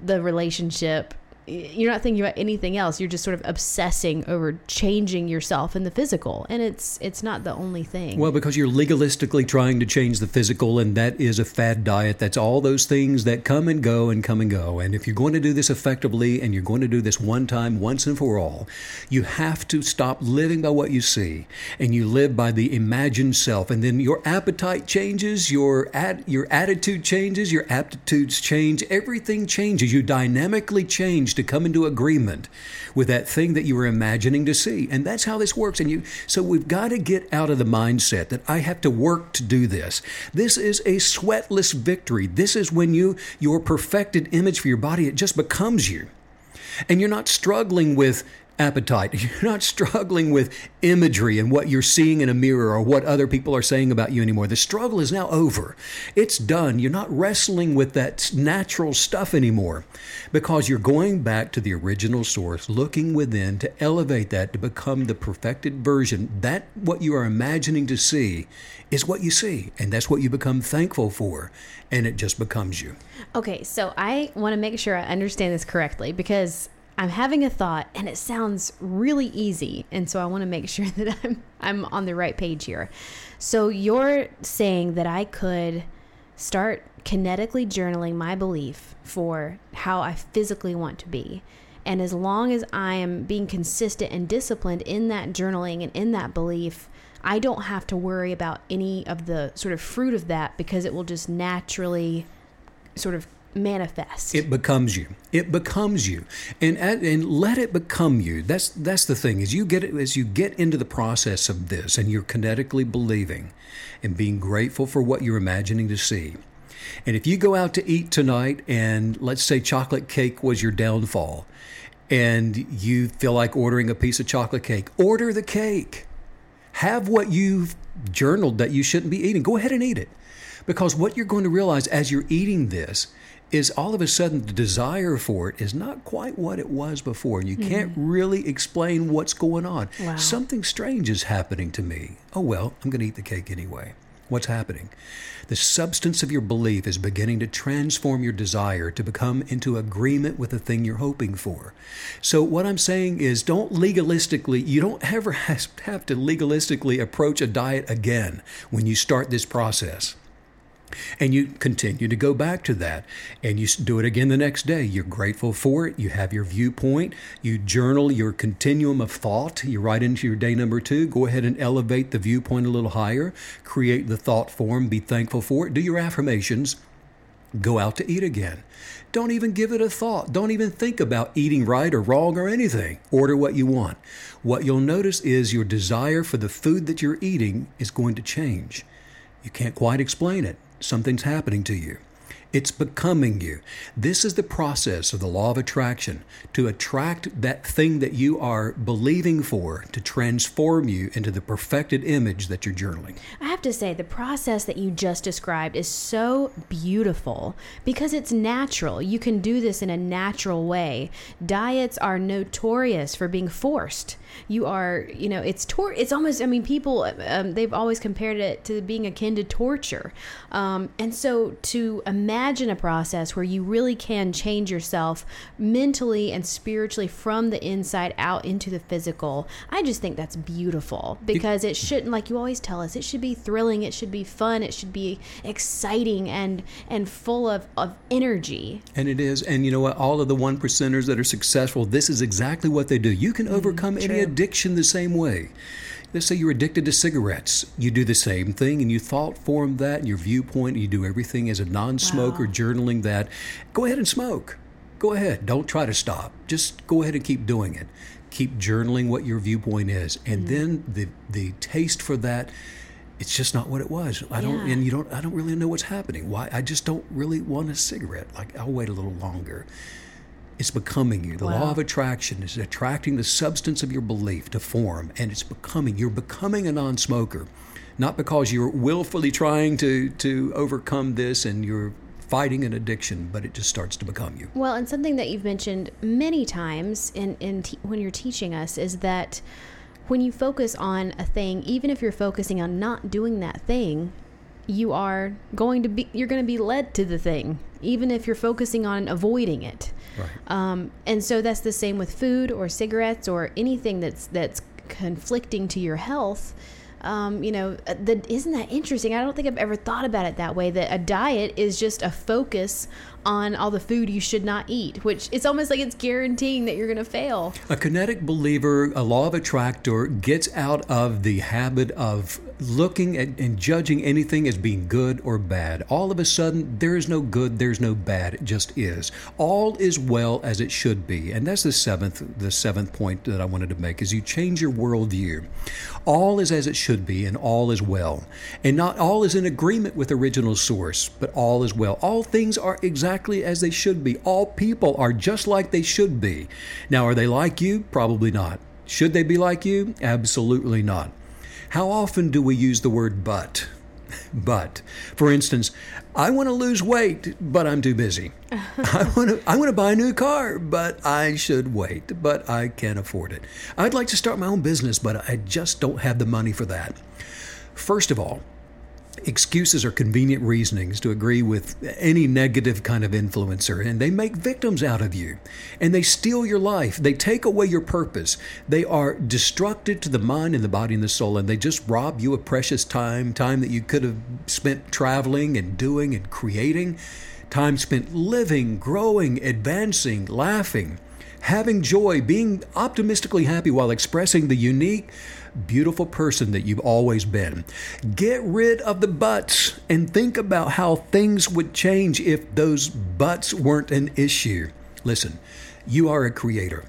the relationship, you're not thinking about anything else. You're just sort of obsessing over changing yourself in the physical, and it's it's not the only thing. Well, because you're legalistically trying to change the physical, and that is a fad diet. That's all those things that come and go and come and go. And if you're going to do this effectively, and you're going to do this one time, once and for all, you have to stop living by what you see, and you live by the imagined self. And then your appetite changes, your ad, your attitude changes, your aptitudes change, everything changes. You dynamically change to come into agreement with that thing that you were imagining to see. And that's how this works. And you so we've got to get out of the mindset that I have to work to do this. This is a sweatless victory. This is when you your perfected image for your body it just becomes you. And you're not struggling with appetite. You're not struggling with imagery and what you're seeing in a mirror or what other people are saying about you anymore. The struggle is now over. It's done. You're not wrestling with that natural stuff anymore because you're going back to the original source, looking within to elevate that to become the perfected version. That what you are imagining to see is what you see, and that's what you become thankful for, and it just becomes you. Okay, so I want to make sure I understand this correctly because I'm having a thought and it sounds really easy. And so I want to make sure that I'm I'm on the right page here. So you're saying that I could start kinetically journaling my belief for how I physically want to be. And as long as I am being consistent and disciplined in that journaling and in that belief, I don't have to worry about any of the sort of fruit of that because it will just naturally sort of manifest. It becomes you. It becomes you, and and let it become you. That's that's the thing. As you get it, as you get into the process of this, and you're kinetically believing, and being grateful for what you're imagining to see. And if you go out to eat tonight, and let's say chocolate cake was your downfall, and you feel like ordering a piece of chocolate cake, order the cake. Have what you've journaled that you shouldn't be eating. Go ahead and eat it. Because what you're going to realize as you're eating this is all of a sudden the desire for it is not quite what it was before. And you mm-hmm. can't really explain what's going on. Wow. Something strange is happening to me. Oh, well, I'm going to eat the cake anyway. What's happening? The substance of your belief is beginning to transform your desire to become into agreement with the thing you're hoping for. So, what I'm saying is, don't legalistically, you don't ever have to legalistically approach a diet again when you start this process. And you continue to go back to that. And you do it again the next day. You're grateful for it. You have your viewpoint. You journal your continuum of thought. You write into your day number two. Go ahead and elevate the viewpoint a little higher. Create the thought form. Be thankful for it. Do your affirmations. Go out to eat again. Don't even give it a thought. Don't even think about eating right or wrong or anything. Order what you want. What you'll notice is your desire for the food that you're eating is going to change. You can't quite explain it something's happening to you. It's becoming you. This is the process of the law of attraction to attract that thing that you are believing for to transform you into the perfected image that you're journaling. I have to say, the process that you just described is so beautiful because it's natural. You can do this in a natural way. Diets are notorious for being forced you are you know it's tor it's almost i mean people um, they've always compared it to being akin to torture um, and so to imagine a process where you really can change yourself mentally and spiritually from the inside out into the physical. I just think that's beautiful because it shouldn't like you always tell us it should be thrilling it should be fun it should be exciting and and full of, of energy. And it is and you know what? All of the one percenters that are successful this is exactly what they do. You can mm, overcome mm, any addiction the same way. Let's say you're addicted to cigarettes. You do the same thing and you thought form that and your viewpoint, you do everything as a non smoker, wow. journaling that. Go ahead and smoke. Go ahead. Don't try to stop. Just go ahead and keep doing it. Keep journaling what your viewpoint is. And mm then the the taste for that it's just not what it was. I don't, yeah. and you don't. I don't really know what's happening. Why? I just don't really want a cigarette. Like I'll wait a little longer. It's becoming you. The wow. law of attraction is attracting the substance of your belief to form, and it's becoming. You're becoming a non smoker, not because you're willfully trying to, to overcome this and you're fighting an addiction, but it just starts to become you. Well, and something that you've mentioned many times in, in te- when you're teaching us is that when you focus on a thing, even if you're focusing on not doing that thing, you are going to be you're going to be led to the thing even if you're focusing on avoiding it. Right. Um, and so that's the same with food or cigarettes or anything that's that's conflicting to your health. Um, you know, uh, the, isn't that interesting? I don't think I've ever thought about it that way. That a diet is just a focus on all the food you should not eat, which it's almost like it's guaranteeing that you're going to fail. A kinetic believer, a law of attractor, gets out of the habit of looking at and judging anything as being good or bad. All of a sudden, there is no good, there's no bad, it just is. All is well as it should be. And that's the seventh the seventh point that I wanted to make is you change your worldview. All is as it should be and all is well. And not all is in agreement with original source, but all is well. All things are exactly as they should be. All people are just like they should be. Now, are they like you? Probably not. Should they be like you? Absolutely not. How often do we use the word but? But, for instance, I want to lose weight, but I'm too busy. I want to I want to buy a new car, but I should wait, but I can't afford it. I'd like to start my own business, but I just don't have the money for that. First of all, excuses are convenient reasonings to agree with any negative kind of influencer, and they make victims out of you. And they steal your life. They take away your purpose. They are destructive to the mind and the body and the soul, and they just rob you of precious time, time that you could have spent traveling and doing and creating, time spent living, growing, advancing, laughing, having joy, being optimistically happy while expressing the unique beautiful person that you've always been. Get rid of the buts and think about how things would change if those buts weren't an issue. Listen, you are a creator.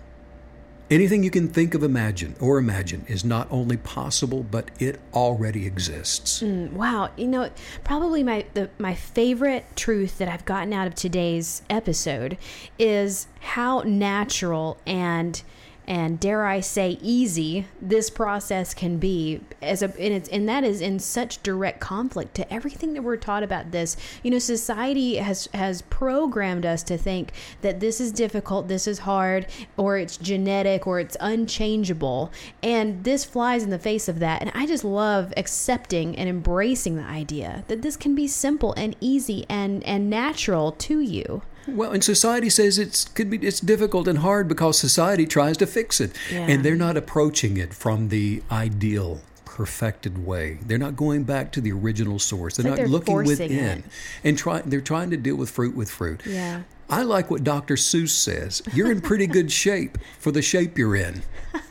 Anything you can think of, imagine, or imagine is not only possible, but it already exists. Mm, wow, you know, probably my the, my favorite truth that I've gotten out of today's episode is how natural and and dare I say easy this process can be as a and it's and that is in such direct conflict to everything that we're taught about this. You know, society has has programmed us to think that this is difficult, this is hard, or it's genetic or it's unchangeable. And this flies in the face of that. And I just love accepting and embracing the idea that this can be simple and easy and and natural to you. Well, and society says it's could be it's difficult and hard because society tries to fix it, Yeah. and they're not approaching it from the ideal, perfected way. They're not going back to the original source. They're like not they're looking within, it. and try. They're trying to deal with fruit with fruit. Yeah. I like what Dr. Seuss says. You're in pretty good shape for the shape you're in.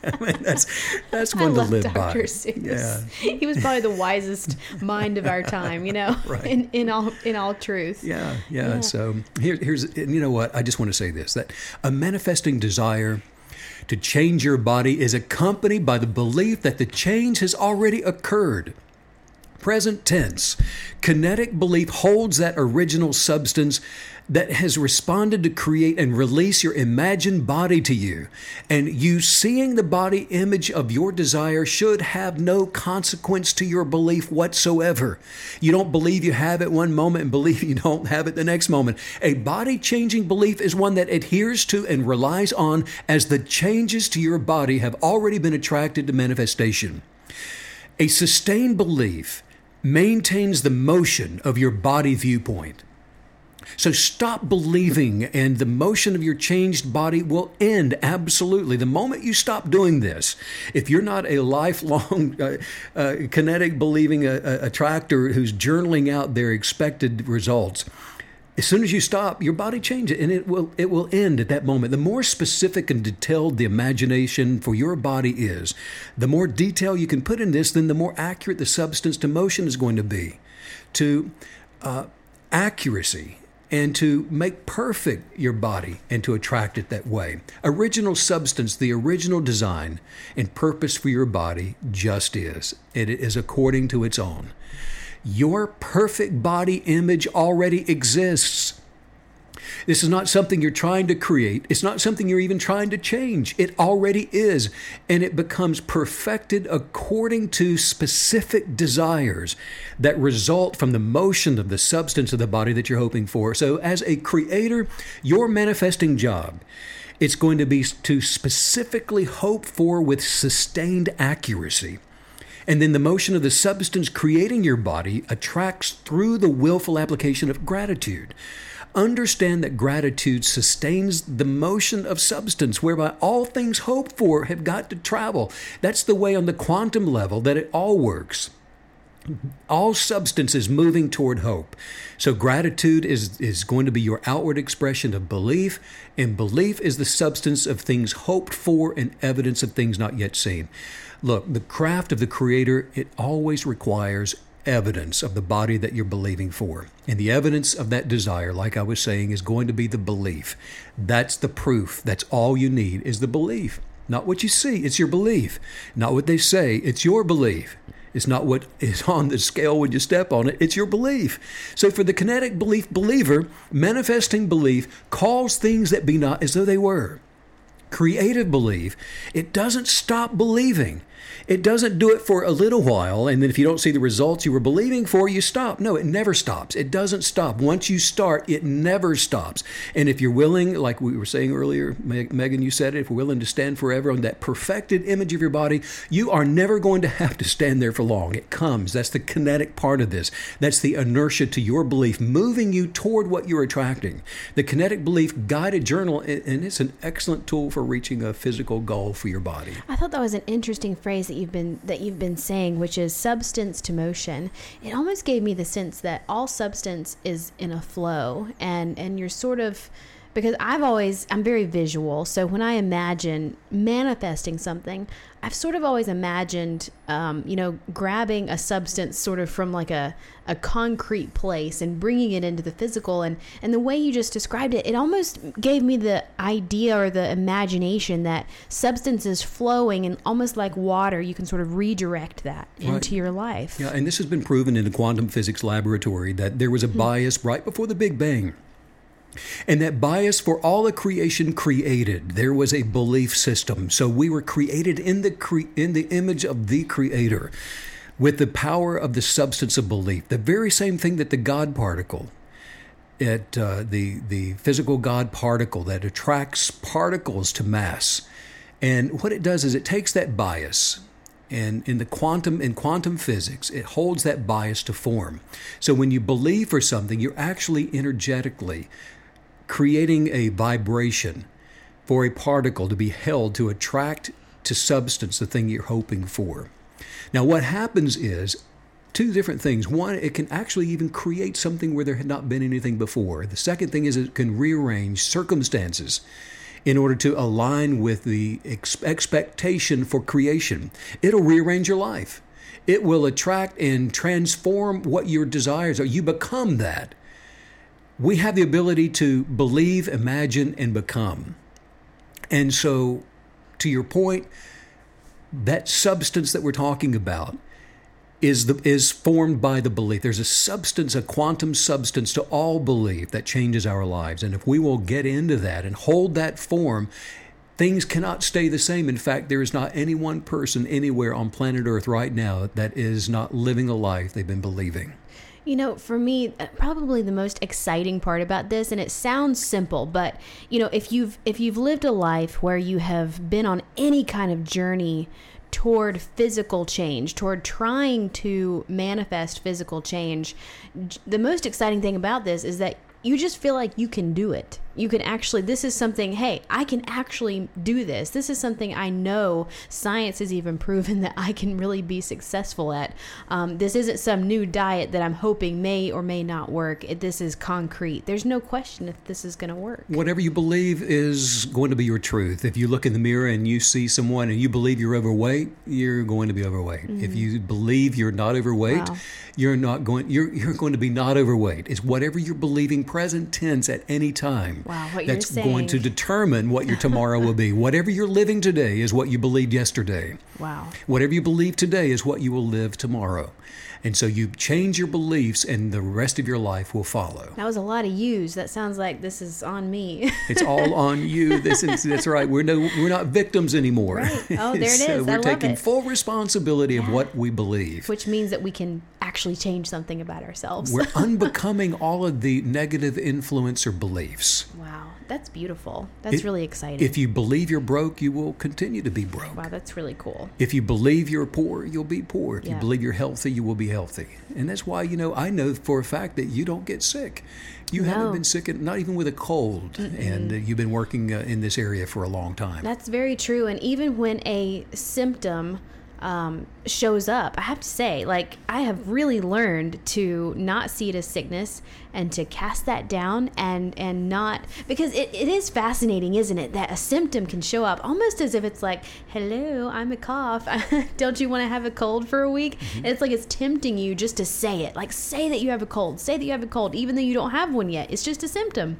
I mean, that's that's I to love live Dr. by. Seuss. Yeah. He was probably the wisest mind of our time, you know, Right. in, in all in all truth. Yeah, yeah. Yeah. So here, here's, and you know what? I just want to say this: that a manifesting desire to change your body is accompanied by the belief that the change has already occurred. Present tense. Kinetic belief holds that original substance that has responded to create and release your imagined body to you. And you seeing the body image of your desire should have no consequence to your belief whatsoever. You don't believe you have it one moment and believe you don't have it the next moment. A body changing belief is one that adheres to and relies on as the changes to your body have already been attracted to manifestation. A sustained belief maintains the motion of your body viewpoint. So stop believing, and the motion of your changed body will end absolutely. The moment you stop doing this, if you're not a lifelong uh, uh, kinetic believing uh, uh, attractor who's journaling out their expected results, as soon as you stop, your body changes and it will it will end at that moment. The more specific and detailed the imagination for your body is, the more detail you can put in this, then the more accurate the substance to motion is going to be. To uh, accuracy and to make perfect your body and to attract it that way. Original substance, the original design and purpose for your body just is. It is according to its own. Your perfect body image already exists. This is not something you're trying to create. It's not something you're even trying to change. It already is. And it becomes perfected according to specific desires that result from the motion of the substance of the body that you're hoping for. So, as a creator, your manifesting job. It's going to be to specifically hope for with sustained accuracy And then the motion of the substance creating your body attracts through the willful application of gratitude. Understand that gratitude sustains the motion of substance, whereby all things hoped for have got to travel. That's the way on the quantum level that it all works all substance is moving toward hope. So gratitude is, is going to be your outward expression of belief, and belief is the substance of things hoped for and evidence of things not yet seen. Look, the craft of the Creator, it always requires evidence of the body that you're believing for. And the evidence of that desire, like I was saying, is going to be the belief. That's the proof. That's all you need is the belief. Not what you see, it's your belief. Not what they say, it's your belief. It's not what is on the scale when you step on it, it's your belief. So, for the kinetic belief believer, manifesting belief calls things that be not as though they were. Creative belief, it doesn't stop believing. It doesn't do it for a little while, and then if you don't see the results you were believing for, you stop. No, it never stops. It doesn't stop. Once you start, it never stops. And if you're willing, like we were saying earlier, Megan, you said it, if we're willing to stand forever on that perfected image of your body, you are never going to have to stand there for long. It comes. That's the kinetic part of this. That's the inertia to your belief, moving you toward what you're attracting. The kinetic belief guided journal, and it's an excellent tool for reaching a physical goal for your body. I thought that was an interesting phrase that you've been that you've been saying, which is substance to motion. It almost gave me the sense that all substance is in a flow, and and you're sort of because I've always I'm very visual. So when I imagine manifesting something, I've sort of always imagined, um, you know, grabbing a substance sort of from like a, a concrete place and bringing it into the physical. And, and the way you just described it, it almost gave me the idea or the imagination that substance is flowing and almost like water, you can sort of redirect that right. into your life. Yeah, and this has been proven in a quantum physics laboratory that there was a hmm. bias right before the Big Bang and that bias for all the creation created, there was a belief system. So we were created in the cre- in the image of the creator with the power of the substance of belief. The very same thing that the God particle it, uh, the the physical God particle that attracts particles to mass. And what it does is it takes that bias and in the quantum in quantum physics it holds that bias to form so when you believe for something you're actually energetically creating a vibration for a particle to be held to attract to substance the thing you're hoping for. Now, what happens is two different things. One, it can actually even create something where there had not been anything before. The second thing is it can rearrange circumstances in order to align with the ex- expectation for creation. It'll rearrange your life. It will attract and transform what your desires are. You become that we have the ability to believe, imagine, and become. And so, to your point, that substance that we're talking about is the is formed by the belief. There's a substance, a quantum substance to all belief that changes our lives. And if we will get into that and hold that form, things cannot stay the same. In fact, there is not any one person anywhere on planet Earth right now that is not living a life they've been believing. You know, for me, uh, probably the most exciting part about this, and it sounds simple, but you know, if you've if you've lived a life where you have been on any kind of journey toward physical change, toward trying to manifest physical change, the most exciting thing about this is that you just feel like you can do it you can actually this is something hey i can actually do this. This is something i know science has even proven that i can really be successful at. Um, this isn't some new diet that i'm hoping may or may not work. It, this is concrete. There's no question if this is going to work. Whatever you believe is going to be your truth. If you look in the mirror and you see someone and you believe you're overweight you're going to be overweight. Mm-hmm. if you believe you're not overweight wow. you're not going you're, you're going to be not overweight. It's whatever you're believing present tense at any time Wow, what that's you're going to determine what your tomorrow will be. Whatever you're living today is what you believed yesterday. Wow. Whatever you believe today is what you will live tomorrow. And so you change your beliefs and the rest of your life will follow. That was a lot of yous. That sounds like this is on me. it's all on you. This is that's right. We're no we're not victims anymore. Right. Oh, there it so is. We're taking it. full responsibility yeah. of what we believe. Which means that we can actually change something about ourselves. we're unbecoming all of the negative influence or beliefs. Wow, that's beautiful. That's If- really exciting. If you believe you're broke, you will continue to be broke. wow, that's really cool. If you believe you're poor, you'll be poor. If you believe you're healthy, you will be healthy. And that's why, you know, I know for a fact that you don't get sick. You haven't been sick, not even with a cold. And uh, you've been working uh, in this area for a long time. That's very true. And even when a symptom um, shows up, I have to say, like, I have really learned to not see it as sickness and to cast that down and and not because it, it is fascinating, isn't it, that a symptom can show up almost as if it's like, hello, I'm a cough. Don't you want to have a cold for a week? And it's like it's tempting you just to say it. Like, say that you have a cold. Say that you have a cold, even though you don't have one yet. It's just a symptom.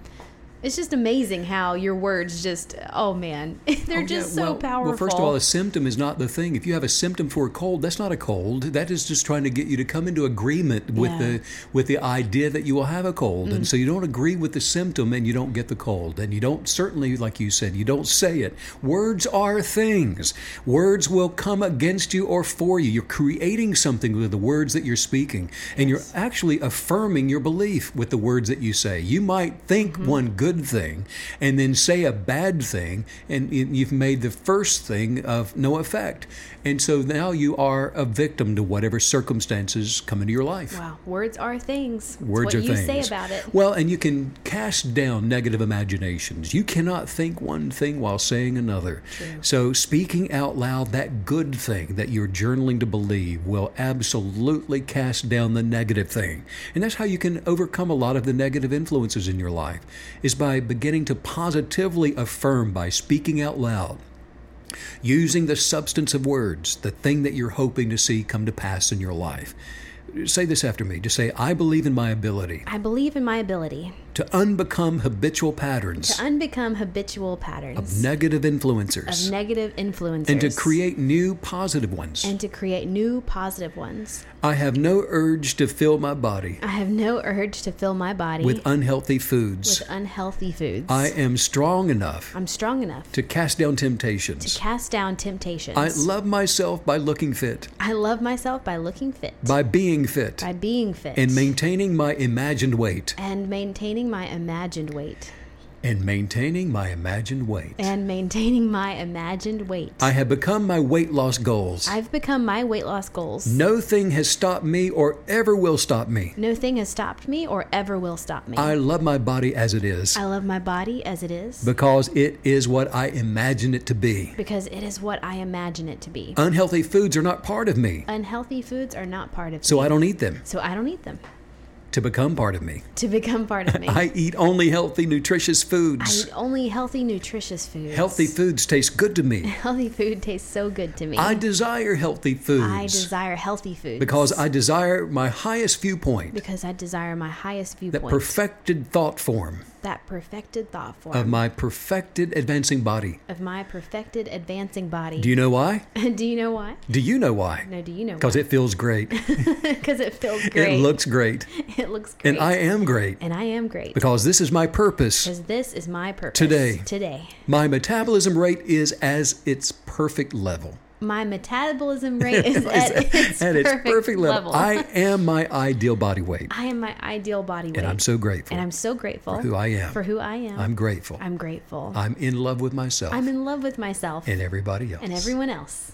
It's just amazing how your words just, oh man, they're Oh, just yeah. so powerful. Well, first of all, a symptom is not the thing. If you have a symptom for a cold, that's not a cold. That is just trying to get you to come into agreement with Yeah. the with the idea that you will have a cold, Mm. and so you don't agree with the symptom, and you don't get the cold, and you don't certainly, like you said, you don't say it. Words are things. Words will come against you or for you. You're creating something with the words that you're speaking, and you're actually affirming your belief with the words that you say. You might think Mm-hmm. one good thing, and then say a bad thing, and you've made the first thing of no effect. And so now you are a victim to whatever circumstances come into your life. Wow, words are things. Words what are you things. say about it. Well, and you can cast down negative imaginations. You cannot think one thing while saying another. So, speaking out loud that good thing that you're journaling to believe will absolutely cast down the negative thing. And that's how you can overcome a lot of the negative influences in your life is by beginning to positively affirm by speaking out loud using the substance of words, the thing that you're hoping to see come to pass in your life. Say this after me. Just say, I believe in my ability I believe in my ability to unbecome habitual patterns to unbecome habitual patterns. of negative influencers of negative influencers and to create new positive ones. and to create new positive ones. I have no urge to fill my body I have no urge to fill my body with unhealthy foods. with unhealthy foods. I am strong enough I'm strong enough to cast down temptations. to cast down temptations. I love myself by looking fit, I love myself by looking fit, by being fit, by being fit, and maintaining my imagined weight. and maintaining my imagined weight. And maintaining my imagined weight. And maintaining my imagined weight. I have become my weight loss goals. I've become my weight loss goals. No thing has stopped me or ever will stop me. No thing has stopped me or ever will stop me. I love my body as it is I love my body as it is because it is what I imagine it to be. because it is what I imagine it to be. Unhealthy foods are not part of me, Unhealthy foods are not part of so me. I don't eat them so I don't eat them to become part of me. to become part of me. I eat only healthy, nutritious I foods. eat only healthy, nutritious foods. Healthy foods taste good to me. Healthy food tastes so good to me. I desire healthy foods. I desire healthy foods because I desire my highest viewpoint, because I desire my highest viewpoint. that perfected thought form that perfected thought form of my perfected advancing body. of my perfected advancing body. Do you know why? do you know why? Do you know why? No, do you know Because it feels great. Because it feels great. It looks great. It looks great. And I am great and I am great. because this is my purpose. Because this is my purpose Today. Today, My metabolism rate is as its perfect level. My metabolism rate is at, its, At its perfect, perfect level. level. I am my ideal body weight. I am my ideal body weight, And I'm so grateful. and I'm so grateful for who I am. For who I am, I'm grateful. I'm grateful. I'm in love with myself I'm in love with myself and everybody else. and everyone else.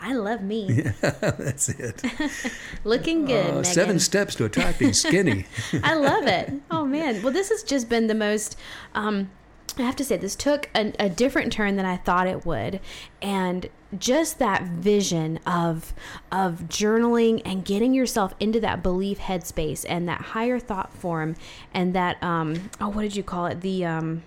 I love me. That's it. Looking good, Uh, seven steps to attracting skinny. I love it. Oh man. Well, this has just been the most. Um, I have to say, this took a, a different turn than I thought it would, and just that vision of of journaling and getting yourself into that belief headspace and that higher thought form, and that um, oh, what did you call it? The um,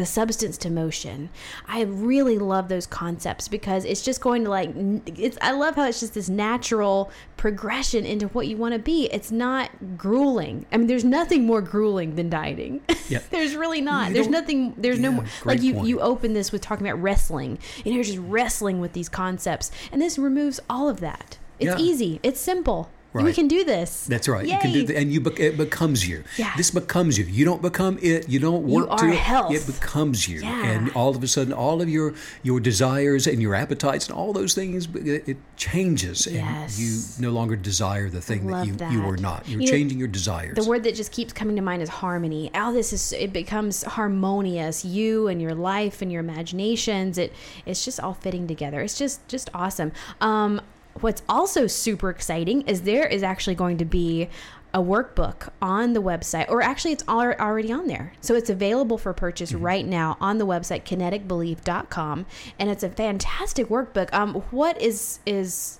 the substance to motion. I really love those concepts because it's just going to like it's I love how it's just this natural progression into what you want to be. It's not grueling. I mean there's nothing more grueling than dieting. Yeah. there's really not. You there's nothing there's no more like you point. you open this with talking about wrestling and you're just wrestling with these concepts and this removes all of that. It's Yeah. easy. It's simple. We can do this. That's right. You can do Yay. that, and you bec- it becomes you. Yeah. This becomes you. You don't become it. You don't You work to are it. health. It becomes you, Yeah. and all of a sudden, all of your your desires and your appetites and all those things, it, it changes, and Yes. you no longer desire the thing that you, that. you were not. You're You know, changing your desires. The word that just keeps coming to mind is harmony. All this is it becomes harmonious. You and your life and your imaginations. It it's just all fitting together. It's just just awesome. Um, what's also super exciting is there is actually going to be a workbook on the website, or actually, it's al- already on there. So it's available for purchase Mm-hmm. right now on the website kineticbelief.com, and it's a fantastic workbook. Um, what is is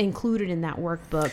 included in that workbook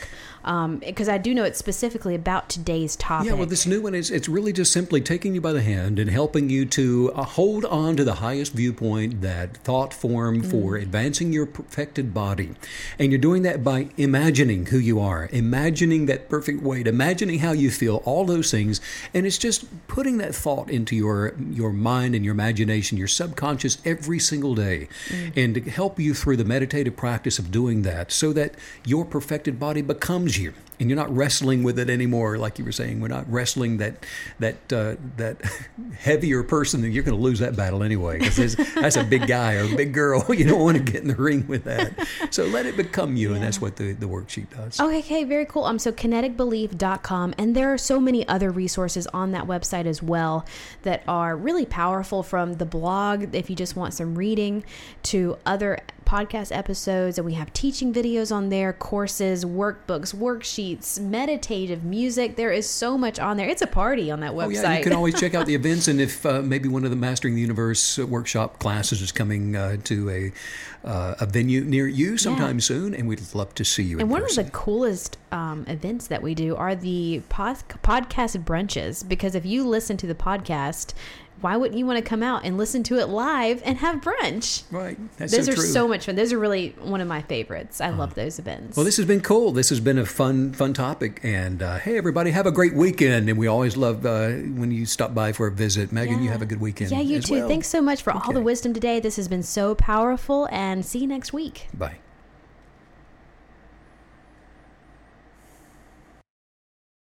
because I do know it's specifically about today's topic. Yeah, well, this new one is it's really just simply taking you by the hand and helping you to uh, hold on to the highest viewpoint that thought formed Mm. for advancing your perfected body. And you're doing that by imagining who you are, imagining that perfect weight, imagining how you feel, all those things. And it's just putting that thought into your your mind and your imagination, your subconscious every single day. Mm. And to help you through the meditative practice of doing that so that your perfected body becomes you and you're not wrestling with it anymore like you were saying. We're not wrestling that that uh, that heavier person you're going to lose that battle anyway because that's a big guy or a big girl. You don't want to get in the ring with that. So let it become you and that's what the, the worksheet does. Okay, okay, very cool. Um, so kineticbelief.com, and there are so many other resources on that website as well that are really powerful from the blog, if you just want some reading, to other podcast episodes. And we have teaching videos on there, courses, workbooks, worksheets, meditative music. There is so much on there. It's a party on that website. Oh, yeah, you can always check out the events, and if uh, maybe one of the Mastering the Universe workshop classes is coming uh, to a uh, a venue near you sometime soon, and we'd love to see you. And one person. of the coolest um, events that we do are the pod- podcast brunches. Because if you listen to the podcast, why wouldn't you want to come out and listen to it live and have brunch? right, that's Those so are true. so much fun. Those are really one of my favorites. I love those events. Well, this has been cool. This has been a fun, fun topic. And uh, hey, everybody, have a great weekend. And we always love uh, when you stop by for a visit. Megan, you have a good weekend. Yeah, you too. well. Thanks so much for all the wisdom today. This has been so powerful, and see you next week. Bye.